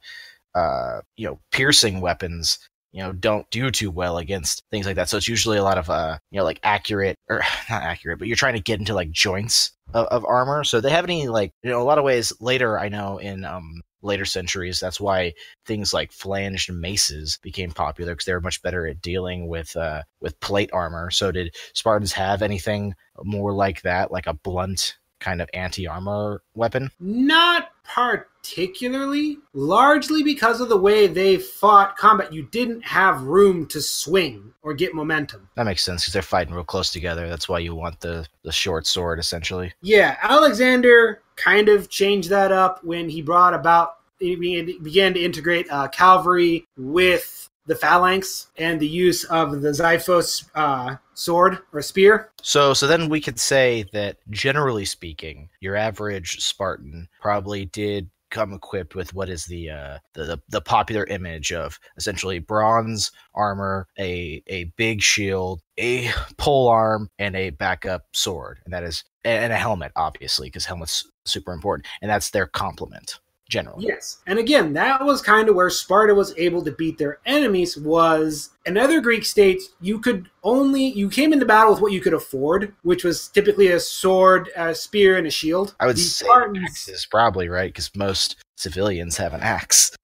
B: uh, you know, piercing weapons you know don't do too well against things like that. So it's usually a lot of uh you know like accurate or (laughs) not accurate, but you're trying to get into like joints of, of armor. So they have any like you know a lot of ways later I know in um later centuries that's why things like flanged maces became popular because they were much better at dealing with uh with plate armor. So did Spartans have anything more like that, like a blunt kind of anti-armor weapon?
A: Not particularly, largely because of the way they fought combat. You didn't have room to swing or get momentum.
B: That makes sense because they're fighting real close together. That's why you want the the short sword essentially.
A: Yeah, Alexander kind of changed that up when he brought about, he began to integrate uh, cavalry with the phalanx and the use of the Xiphos uh, sword or spear.
B: So, so then we could say that generally speaking, your average Spartan probably did come equipped with what is the uh, the, the the popular image of essentially bronze armor, a a big shield, a pole arm, and a backup sword, and that is and a helmet, obviously, because helmet's super important, and that's their complement generally.
A: Yes. And again, that was kind of where Sparta was able to beat their enemies was in other Greek states, you could only you came into battle with what you could afford, which was typically a sword, a spear, and a shield.
B: I would say
A: Spartans-
B: axe is probably right because most civilians have an axe.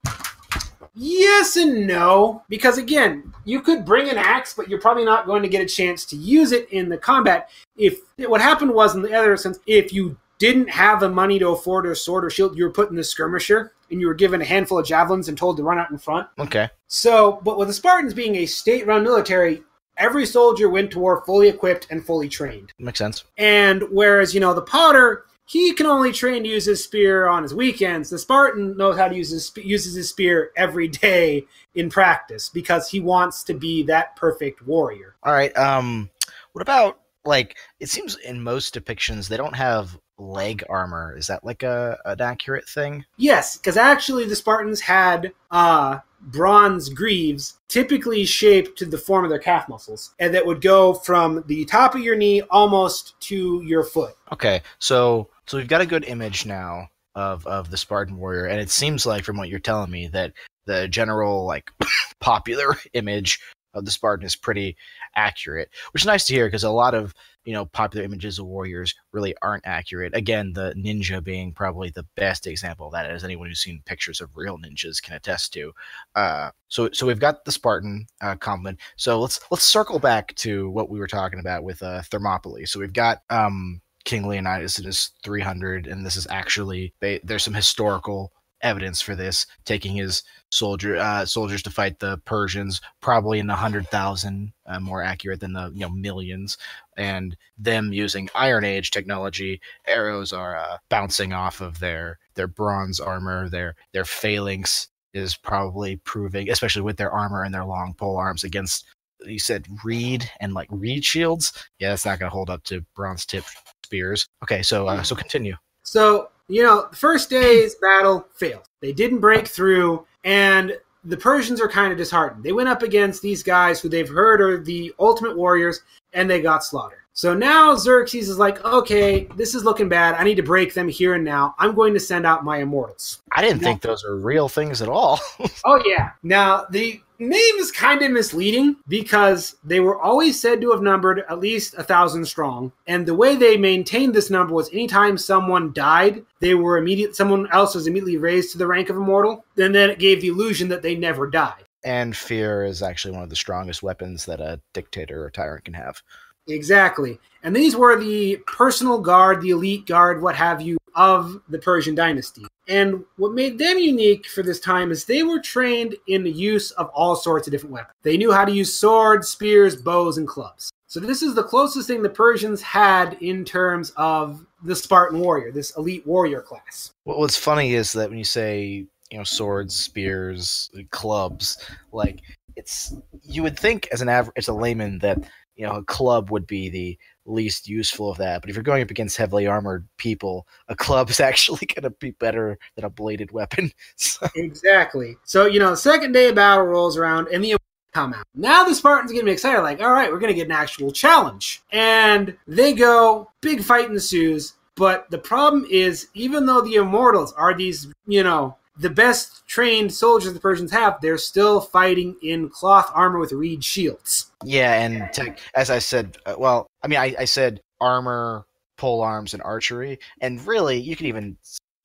A: Yes and no, because again, you could bring an axe, but you're probably not going to get a chance to use it in the combat. If what happened was, in the other sense, if you didn't have the money to afford a sword or shield, you were put in the skirmisher, and you were given a handful of javelins and told to run out in front.
B: Okay.
A: So, but with the Spartans being a state-run military, every soldier went to war fully equipped and fully trained.
B: Makes sense.
A: And whereas, you know, the potter, he can only train to use his spear on his weekends. The Spartan knows how to use his uses his spear every day in practice because he wants to be that perfect warrior.
B: All right. Um, what about like? It seems in most depictions they don't have leg armor. Is that like a an accurate thing?
A: Yes, because actually the Spartans had uh, bronze greaves, typically shaped to the form of their calf muscles, and that would go from the top of your knee almost to your foot.
B: Okay. So so we've got a good image now of of the Spartan warrior, and it seems like from what you're telling me that the general like (laughs) popular image of the Spartan is pretty accurate, which is nice to hear because a lot of you know popular images of warriors really aren't accurate. Again, the ninja being probably the best example of that, as anyone who's seen pictures of real ninjas can attest to. Uh, so so we've got the Spartan uh, compliment. So let's let's circle back to what we were talking about with uh, Thermopylae. So we've got um, King Leonidas in his 300, and this is actually they, there's some historical evidence for this, taking his soldier uh, soldiers to fight the Persians, probably in the hundred thousand, uh, more accurate than the you know millions, and them using Iron Age technology. Arrows are uh, bouncing off of their their bronze armor. Their their phalanx is probably proving, especially with their armor and their long pole arms against. You said reed and like reed shields. Yeah, that's not going to hold up to bronze tip spears. Okay, so uh, so continue.
A: So you know, the first day's battle failed. They didn't break through, and the Persians are kind of disheartened. They went up against these guys who they've heard are the ultimate warriors, and they got slaughtered. So now Xerxes is like, okay, this is looking bad. I need to break them here and now. I'm going to send out my immortals.
B: I didn't think those are real things at all. (laughs)
A: oh, yeah. Now, the name is kind of misleading because they were always said to have numbered at least a thousand strong. And the way they maintained this number was anytime someone died, they were immediate someone else was immediately raised to the rank of immortal. And then it gave the illusion that they never died.
B: And fear is actually one of the strongest weapons that a dictator or tyrant can have.
A: Exactly. And these were the personal guard, the elite guard, what have you, of the Persian dynasty. And what made them unique for this time is they were trained in the use of all sorts of different weapons. They knew how to use swords, spears, bows, and clubs. So this is the closest thing the Persians had in terms of the Spartan warrior, this elite warrior class.
B: What's funny is that when you say, you know, swords, spears, clubs, like it's you would think as an average as a layman that you know, a club would be the least useful of that. But if you're going up against heavily armored people, a club is (laughs) actually going to be better than a bladed weapon. (laughs)
A: so. Exactly. So, you know, second day of battle rolls around and the come out. Now the Spartans get me excited, like, all right, we're going to get an actual challenge. And they go, big fight ensues. But the problem is, even though the Immortals are these, you know, the best trained soldiers the Persians have, they're still fighting in cloth armor with reed shields.
B: Yeah, and as I said, uh, well, I mean, I, I said armor, pole arms, and archery, and really, you can even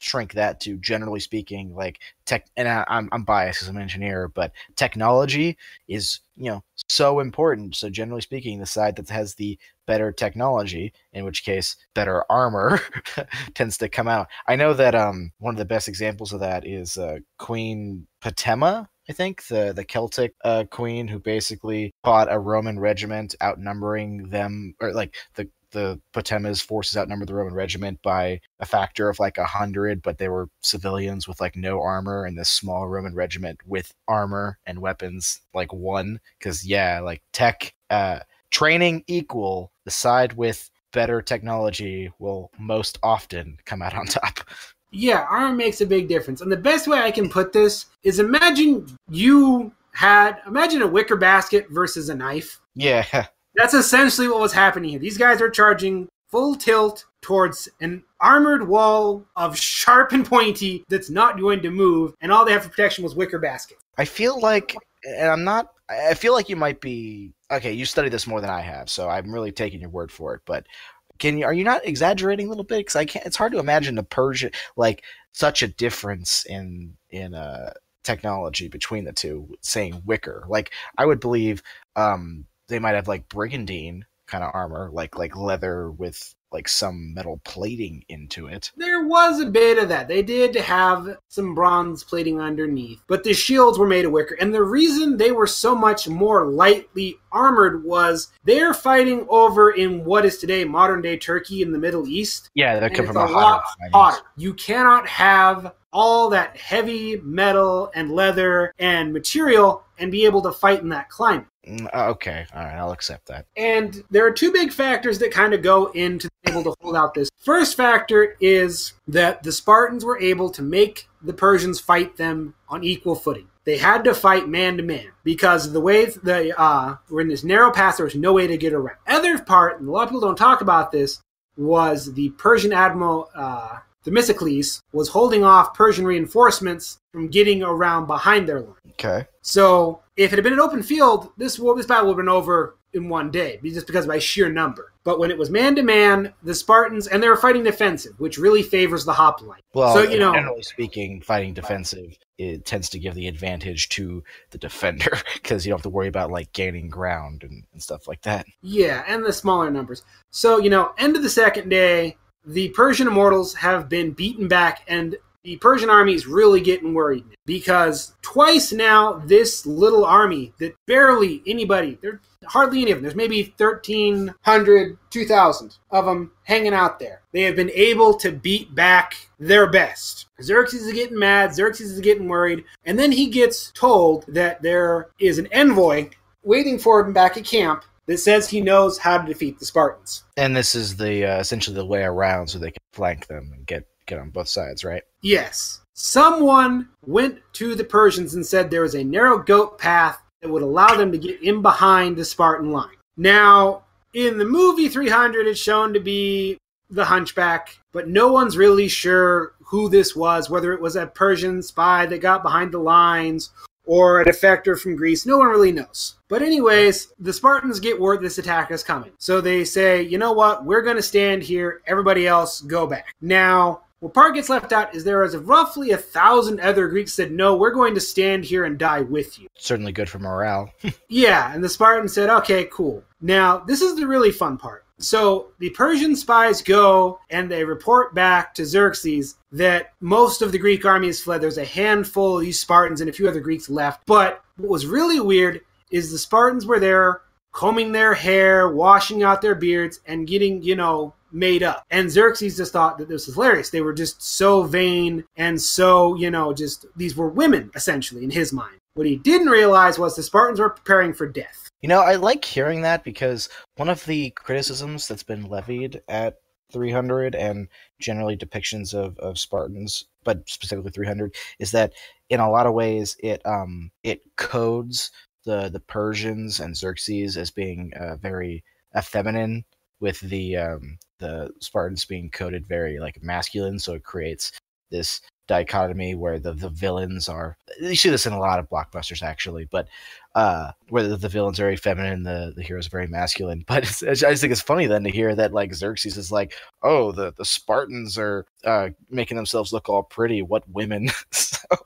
B: shrink that to generally speaking, like tech. And I, I'm I'm biased I'm an engineer, but technology is you know so important. So generally speaking, the side that has the better technology, in which case better armor, (laughs) tends to come out. I know that um one of the best examples of that is uh, Queen Potema. I think the the Celtic uh, queen who basically fought a Roman regiment, outnumbering them, or like the the Potema's forces outnumbered the Roman regiment by a factor of like a hundred, but they were civilians with like no armor, and this small Roman regiment with armor and weapons like one. Because yeah, like tech uh, training equal, the side with better technology will most often come out on (laughs) top.
A: Yeah, armor makes a big difference. And the best way I can put this is imagine you had imagine a wicker basket versus a knife.
B: Yeah. (laughs)
A: That's essentially what was happening here. These guys are charging full tilt towards an armored wall of sharp and pointy that's not going to move, and all they have for protection was wicker baskets.
B: I feel like, and I'm not, I feel like you might be, okay, you studied this more than I have, so I'm really taking your word for it, but can you, are you not exaggerating a little bit? Because I can't, it's hard to imagine the Persian, like, such a difference in, in, uh, technology between the two saying wicker like i would believe um they might have like brigandine kind of armor, like like leather with like some metal plating into it.
A: There was a bit of that. They did have some bronze plating underneath, but the shields were made of wicker. And the reason they were so much more lightly armored was they're fighting over in what is today modern day Turkey in the Middle East.
B: Yeah, they come from a,
A: lot hotter. You cannot have all that heavy metal and leather and material and be able to fight in that climate.
B: Mm, uh, okay, all right, I'll accept that.
A: And there are two big factors that kind of go into able to hold out this. First factor is that the Spartans were able to make the Persians fight them on equal footing. They had to fight man to man because the way they uh, were in this narrow path, there was no way to get around. Other part, and a lot of people don't talk about this, was the Persian admiral uh, Themistocles, was holding off Persian reinforcements from getting around behind their line.
B: Okay.
A: So if it had been an open field, this war, this battle would have been over in one day, just because by sheer number. But when it was man to man, the Spartans and they were fighting defensive, which really favors the hoplite.
B: Well,
A: so you know,
B: generally speaking, fighting defensive it tends to give the advantage to the defender (laughs) because you don't have to worry about like gaining ground and, and stuff like that.
A: Yeah, and the smaller numbers. So you know, end of the second day, the Persian immortals have been beaten back, and the Persian army is really getting worried because twice now this little army that barely anybody, there hardly any of them, there's maybe 1,300, 2,000 of them hanging out there. They have been able to beat back their best. Xerxes is getting mad, Xerxes is getting worried, and then he gets told that there is an envoy waiting for him back at camp that says he knows how to defeat the Spartans.
B: And this is the uh, essentially the way around so they can flank them and get get on both sides, right?
A: Yes. Someone went to the Persians and said there was a narrow goat path that would allow them to get in behind the Spartan line. Now, in the movie 300, it's shown to be the hunchback, but no one's really sure who this was, whether it was a Persian spy that got behind the lines or a defector from Greece. No one really knows. But, anyways, the Spartans get word this attack is coming. So they say, you know what? We're going to stand here. Everybody else go back. Now, what part gets left out is there is roughly a thousand other Greeks said, no, we're going to stand here and die with you.
B: Certainly good for morale. (laughs)
A: yeah, and the Spartans said, okay, cool. Now, this is the really fun part. So the Persian spies go and they report back to Xerxes that most of the Greek army has fled. There's a handful of these Spartans and a few other Greeks left. But what was really weird is the Spartans were there combing their hair, washing out their beards, and getting, you know, made up. And Xerxes just thought that this was hilarious. They were just so vain and so, you know, just these were women, essentially, in his mind. What he didn't realize was the Spartans were preparing for death.
B: You know, I like hearing that because one of the criticisms that's been levied at 300 and generally depictions of, of Spartans, but specifically 300, is that in a lot of ways it um it codes the the Persians and Xerxes as being uh, very feminine with the um, the Spartans being coded very like masculine, so it creates this dichotomy where the, the villains are you see this in a lot of blockbusters actually but uh where the, the villains are very feminine the, the heroes are very masculine. (laughs) But i just think it's funny then to hear that like xerxes is like oh the, the spartans are uh making themselves look all pretty. What women? (laughs) So.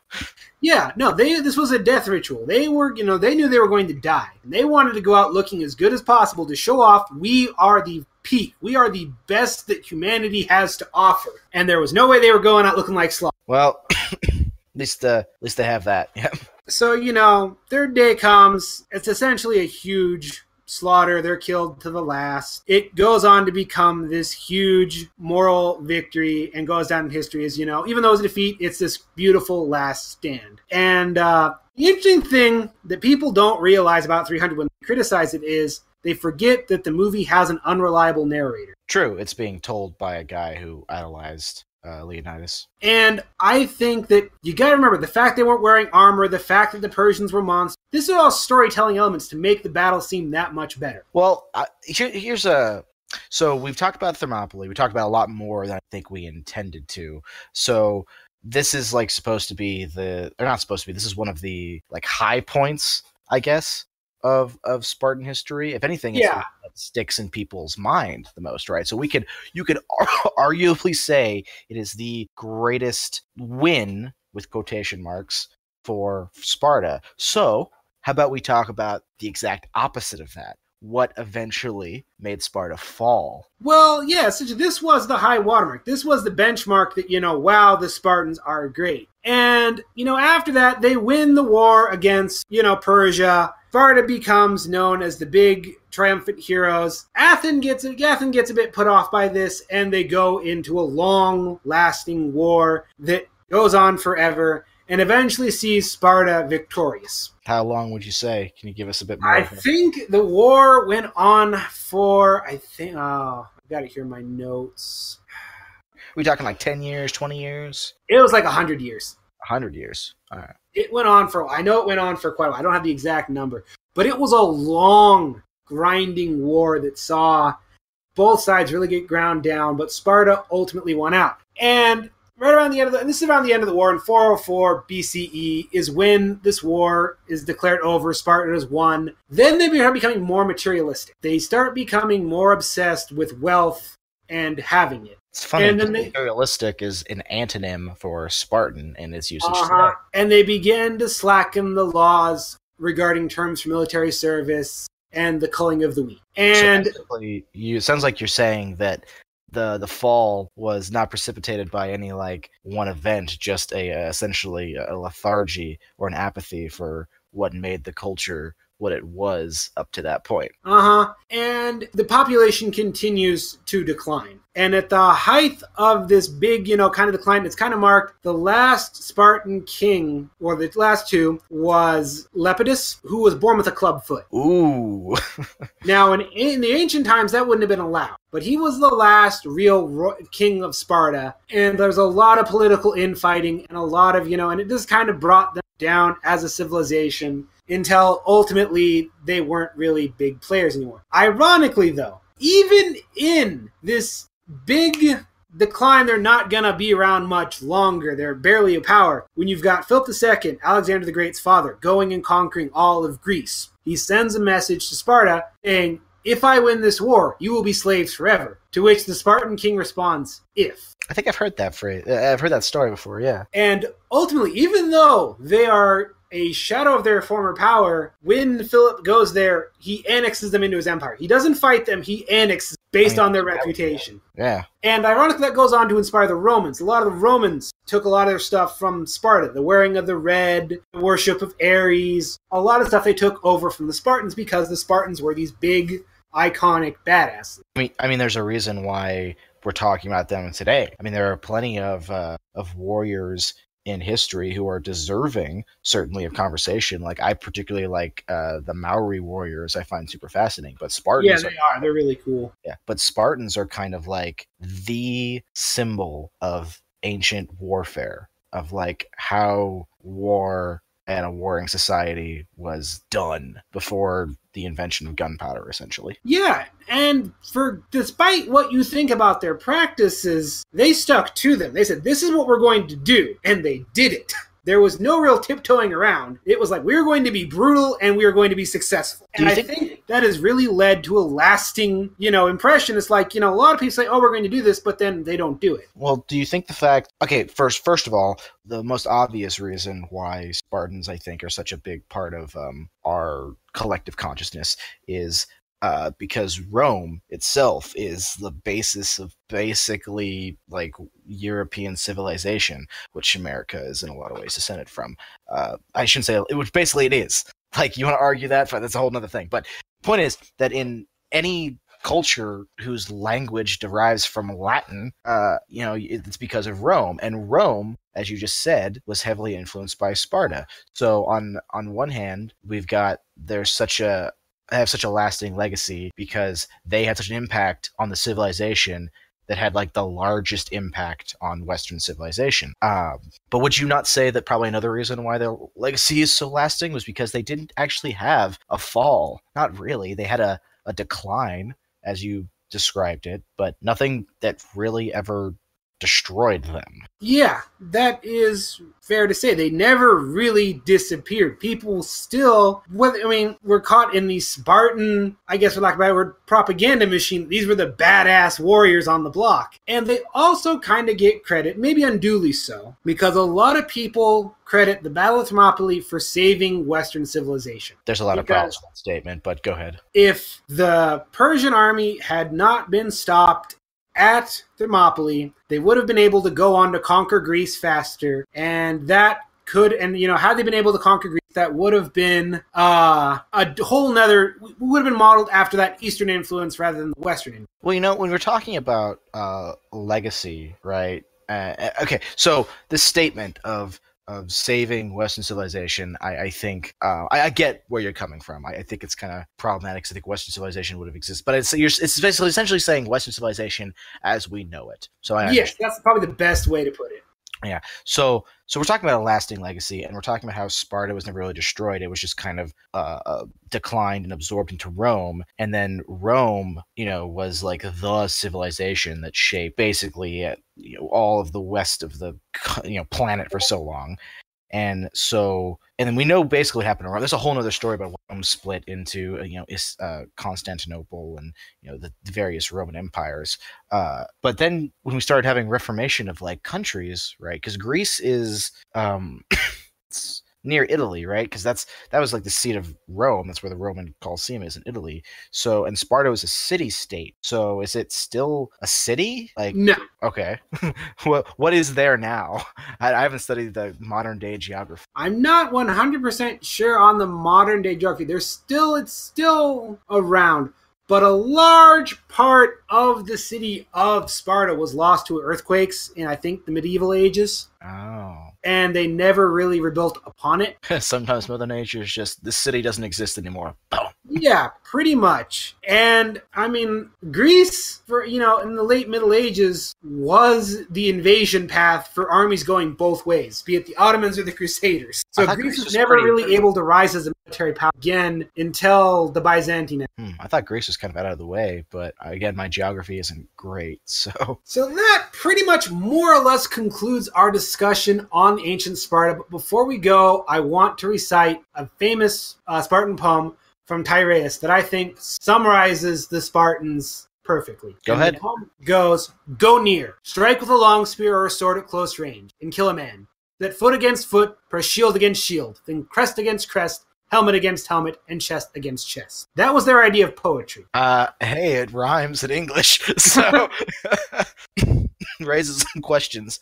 A: yeah no they this was a death ritual. They were you know they knew they were going to die. And they wanted to go out looking as good as possible to show off we are the peak. We are the best that humanity has to offer. And there was no way they were going out looking like sloth.
B: Well, (coughs) at least uh, at least they have that. (laughs) Yeah.
A: So you know, third day comes. It's essentially a huge slaughter. They're killed to the last. It goes on to become this huge moral victory and goes down in history as you know, even though it's a defeat, it's this beautiful last stand. And uh, the interesting thing that people don't realize about 300 when they criticize it is they forget that the movie has an unreliable narrator.
B: True, it's being told by a guy who idolized uh, Leonidas.
A: And I think that you got to remember the fact they weren't wearing armor, the fact that the Persians were monsters. This is all storytelling elements to make the battle seem that much better.
B: Well, uh, here, here's a. So we've talked about Thermopylae. We talked about a lot more than I think we intended to. So this is like supposed to be the. They're not supposed to be. This is one of the like high points, I guess, of of Spartan history. If anything, it's
A: yeah.
B: that sticks in people's mind the most, right? So we could you could (laughs) arguably say it is the greatest win with quotation marks for Sparta. So how about we talk about the exact opposite of that? What eventually made Sparta fall?
A: Well, yeah, so this was the high watermark. This was the benchmark that, you know, wow, the Spartans are great. And, you know, after that, they win the war against, you know, Persia Sparta becomes known as the big triumphant heroes. Athens gets Athens gets a bit put off by this, and they go into a long-lasting war that goes on forever and eventually sees Sparta victorious.
B: How long would you say? Can you give us a bit more?
A: I think the war went on for I think oh I've got to hear my notes.
B: Are we talking like ten years, twenty years?
A: It was like hundred years.
B: hundred years.
A: It went on for I know it went on for quite a while. I don't have the exact number, but it was a long grinding war that saw both sides really get ground down, but Sparta ultimately won out. And right around the end of the, and this is around the end of the war in 404 BCE is when this war is declared over. Sparta has won. Then they start becoming more materialistic. They start becoming more obsessed with wealth and having it.
B: It's funny.
A: And then they-
B: materialistic is an antonym for Spartan in its usage
A: Uh-huh.
B: today.
A: And they begin to slacken the laws regarding terms for military service and the culling of the wheat. And
B: so you it sounds like you're saying that the the fall was not precipitated by any like one event, just a uh, essentially a lethargy or an apathy for what made the culture what it was up to that point.
A: Uh huh. And the population continues to decline. And at the height of this big, you know, kind of decline, it's kind of marked the last Spartan king, or the last two, was Lepidus, who was born with a club foot.
B: Ooh, (laughs)
A: Now, in, in the ancient times, that wouldn't have been allowed. But he was the last real ro- king of Sparta. And there's a lot of political infighting and a lot of, you know, and it just kind of brought them down as a civilization until ultimately they weren't really big players anymore. Ironically, though, even in this big decline, they're not going to be around much longer. They're barely a power. When you've got Philip II, Alexander the Great's father, going and conquering all of Greece, he sends a message to Sparta saying, If I win this war, you will be slaves forever. To which the Spartan king responds, If.
B: I think I've heard that phrase. I've heard that story before. Yeah.
A: And ultimately, even though they are a shadow of their former power, when Philip goes there, he annexes them into his empire. He doesn't fight them, he annexes based
B: I mean,
A: on their reputation.
B: Yeah.
A: And ironically, that goes on to inspire the Romans. A lot of the Romans took a lot of their stuff from Sparta. The wearing of the red, the worship of Ares, a lot of stuff they took over from the Spartans because the Spartans were these big, iconic badasses.
B: I mean, I mean, there's a reason why we're talking about them today. I mean, there are plenty of uh, of warriors in history who are deserving, certainly, of conversation. Like I particularly like uh, the Maori warriors. I find super fascinating. But Spartans.
A: Yeah,
B: Spartans,
A: they are. They're really cool.
B: yeah, but Spartans are kind of like the symbol of ancient warfare, of like how war and a warring society was done before the invention of gunpowder, essentially.
A: Yeah, and for despite what you think about their practices, they stuck to them. They said, "This is what we're going to do," and they did it. (laughs) There was no real tiptoeing around. It was like we are going to be brutal and we are going to be successful. And
B: you
A: I
B: think-
A: think that has really led to a lasting, you know, impression. It's like you know, a lot of people say, "Oh, we're going to do this," but then they don't do it.
B: Well, do you think the fact okay, first first of all, the most obvious reason why Spartans I think are such a big part of um, our collective consciousness is uh, because Rome itself is the basis of basically like European civilization, which America is in a lot of ways descended from. Uh, I shouldn't say it, which basically it is. (laughs) Like you want to argue that, that's a whole other thing. But the point is that in any culture whose language derives from Latin, uh, you know, it's because of Rome. And Rome, as you just said, was heavily influenced by Sparta. So on on one hand, we've got there's such a have such a lasting legacy because they had such an impact on the civilization that had like the largest impact on Western civilization. Um, but would you not say that probably another reason why their legacy is so lasting was because they didn't actually have a fall? Not really. They had a, a decline, as you described it, but nothing that really ever destroyed them.
A: Yeah, that is fair to say. They never really disappeared. People still, whether I mean, we're caught in the Spartan, I guess for lack of a better word, propaganda machine. These were the badass warriors on the block. And they also kind of get credit, maybe unduly so, because a lot of people credit the Battle of Thermopylae for saving Western civilization.
B: There's a lot of
A: Because-
B: problems with that statement, but go ahead.
A: If the Persian army had not been stopped at Thermopylae, they would have been able to go on to conquer Greece faster, and that could and you know had they been able to conquer Greece, that would have been uh, a whole nother would have been modeled after that Eastern influence rather than the Western. influence.
B: Well, you know, when we're talking about uh, legacy, right? Uh, okay, so this statement of of saving Western civilization, I, I think uh, I, I get where you're coming from. I, I think it's kind of problematic. I think Western civilization would have existed, but it's you're, it's basically essentially saying Western civilization as we know it. So I
A: Yes, that's probably the best way to put it.
B: Yeah. So so we're talking about a lasting legacy, and we're talking about how Sparta was never really destroyed. It was just kind of uh, uh, declined and absorbed into Rome, and then Rome, you know, was like the civilization that shaped basically uh, you know, all of the west of the you know planet for so long. And so, and then we know basically what happened around. There's a whole other story about Rome split into, uh, you know, uh, Constantinople and, you know, the, the various Roman empires. Uh, but then when we started having reformation of like countries, right? Because Greece is, um, (coughs) near Italy, right? Because that's that was like the seat of Rome. That's where the Roman Colosseum is in Italy. So, and Sparta was a city state. So, is it still a city? Like,
A: No.
B: okay, (laughs) (laughs) what what is there now? (laughs) I, I haven't studied the modern day geography.
A: I'm not 100% sure on the modern day geography. There's still, it's still around, but a large part of the city of Sparta was lost to earthquakes in, I think, the medieval ages,
B: Oh,
A: and they never really rebuilt upon it. (laughs)
B: sometimes Mother Nature is just the city doesn't exist anymore. Boom.
A: Yeah, pretty much. And I mean, Greece, for you know, in the late Middle Ages, was the invasion path for armies going both ways, be it the Ottomans or the Crusaders. So Greece
B: Greece
A: was never really able to rise as a military power again until the Byzantine.
B: Hmm, I thought Greece was kind of out of the way, but uh, again, my geography isn't great, (laughs) so
A: So that pretty much more or less concludes our discussion on ancient Sparta. But before we go, I want to recite a famous uh, Spartan poem from Tyrtaeus that I think summarizes the Spartans perfectly.
B: Go
A: And
B: ahead.
A: goes, Go near, strike with a long spear or a sword at close range, and kill a man. That foot against foot, press shield against shield, then crest against crest, helmet against helmet, and chest against chest. That was their idea of poetry.
B: uh, hey, it rhymes in English, (laughs) so (laughs) (laughs) (laughs) raises some questions.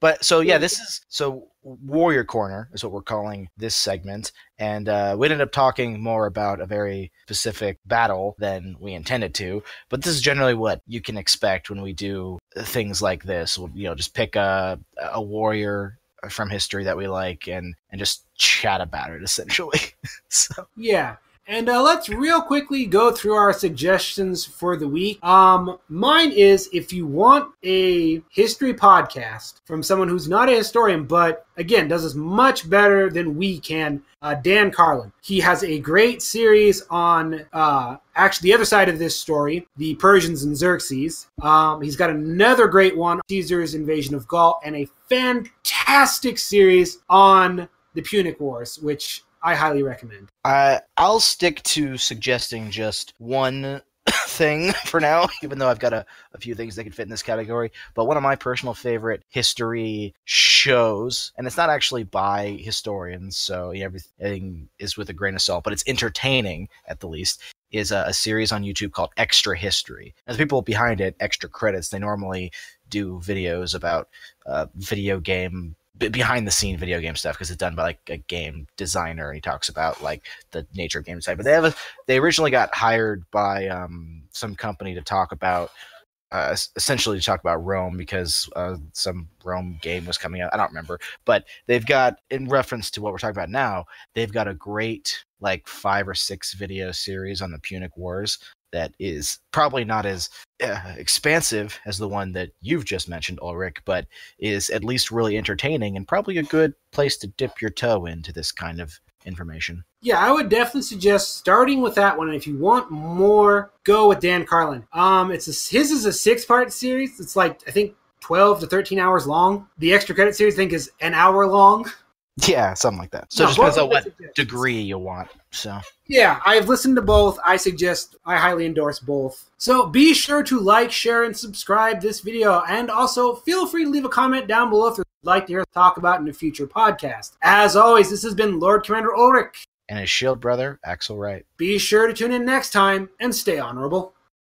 B: But so yeah, this is so Warrior Corner is what we're calling this segment, and uh, we ended up talking more about a very specific battle than we intended to. But this is generally what you can expect when we do things like this. We'll you know just pick a a warrior from history that we like and and just chat about it essentially. (laughs) so
A: Yeah. And uh, let's real quickly go through our suggestions for the week. Um, mine is if you want a history podcast from someone who's not a historian, but again does this much better than we can, uh, Dan Carlin. He has a great series on uh, actually the other side of this story, the Persians and Xerxes. Um, he's got another great one, Caesar's invasion of Gaul, and a fantastic series on the Punic Wars, which I highly recommend.
B: I I'll stick to suggesting just one (coughs) thing (laughs) for now, even though I've got a, a few things that could fit in this category. But one of my personal favorite history shows, and it's not actually by historians, so everything is with a grain of salt, but it's entertaining at the least. Is a, a series on YouTube called Extra History. And the people behind it, Extra Credits, they normally do videos about uh, video game behind the scene video game stuff because it's done by like a game designer and he talks about like the nature of game design but they have a they originally got hired by um some company to talk about uh, essentially to talk about Rome because uh, some Rome game was coming out. I don't remember, but they've got in reference to what we're talking about now. They've got a great like five or six video series on the Punic Wars that is probably not as uh, expansive as the one that you've just mentioned, Ulrich, but is at least really entertaining and probably a good place to dip your toe into this kind of information.
A: Yeah, I would definitely suggest starting with that one. And if you want more, go with Dan Carlin. Um, it's a, his is a six part series. It's like I think twelve to thirteen hours long. The extra credit series I think is an hour long. (laughs)
B: Yeah, something like that. So
A: No,
B: it just depends on
A: of
B: what
A: suggestions.
B: degree you want. So
A: Yeah, I've listened to both. I suggest, I highly endorse both. So be sure to like, share, and subscribe this video. And also feel free to leave a comment down below if you'd like to hear us talk about in a future podcast. As always, this has been Lord Commander Ulrich.
B: and his shield brother, Axel Wright.
A: Be sure to tune in next time and stay honorable.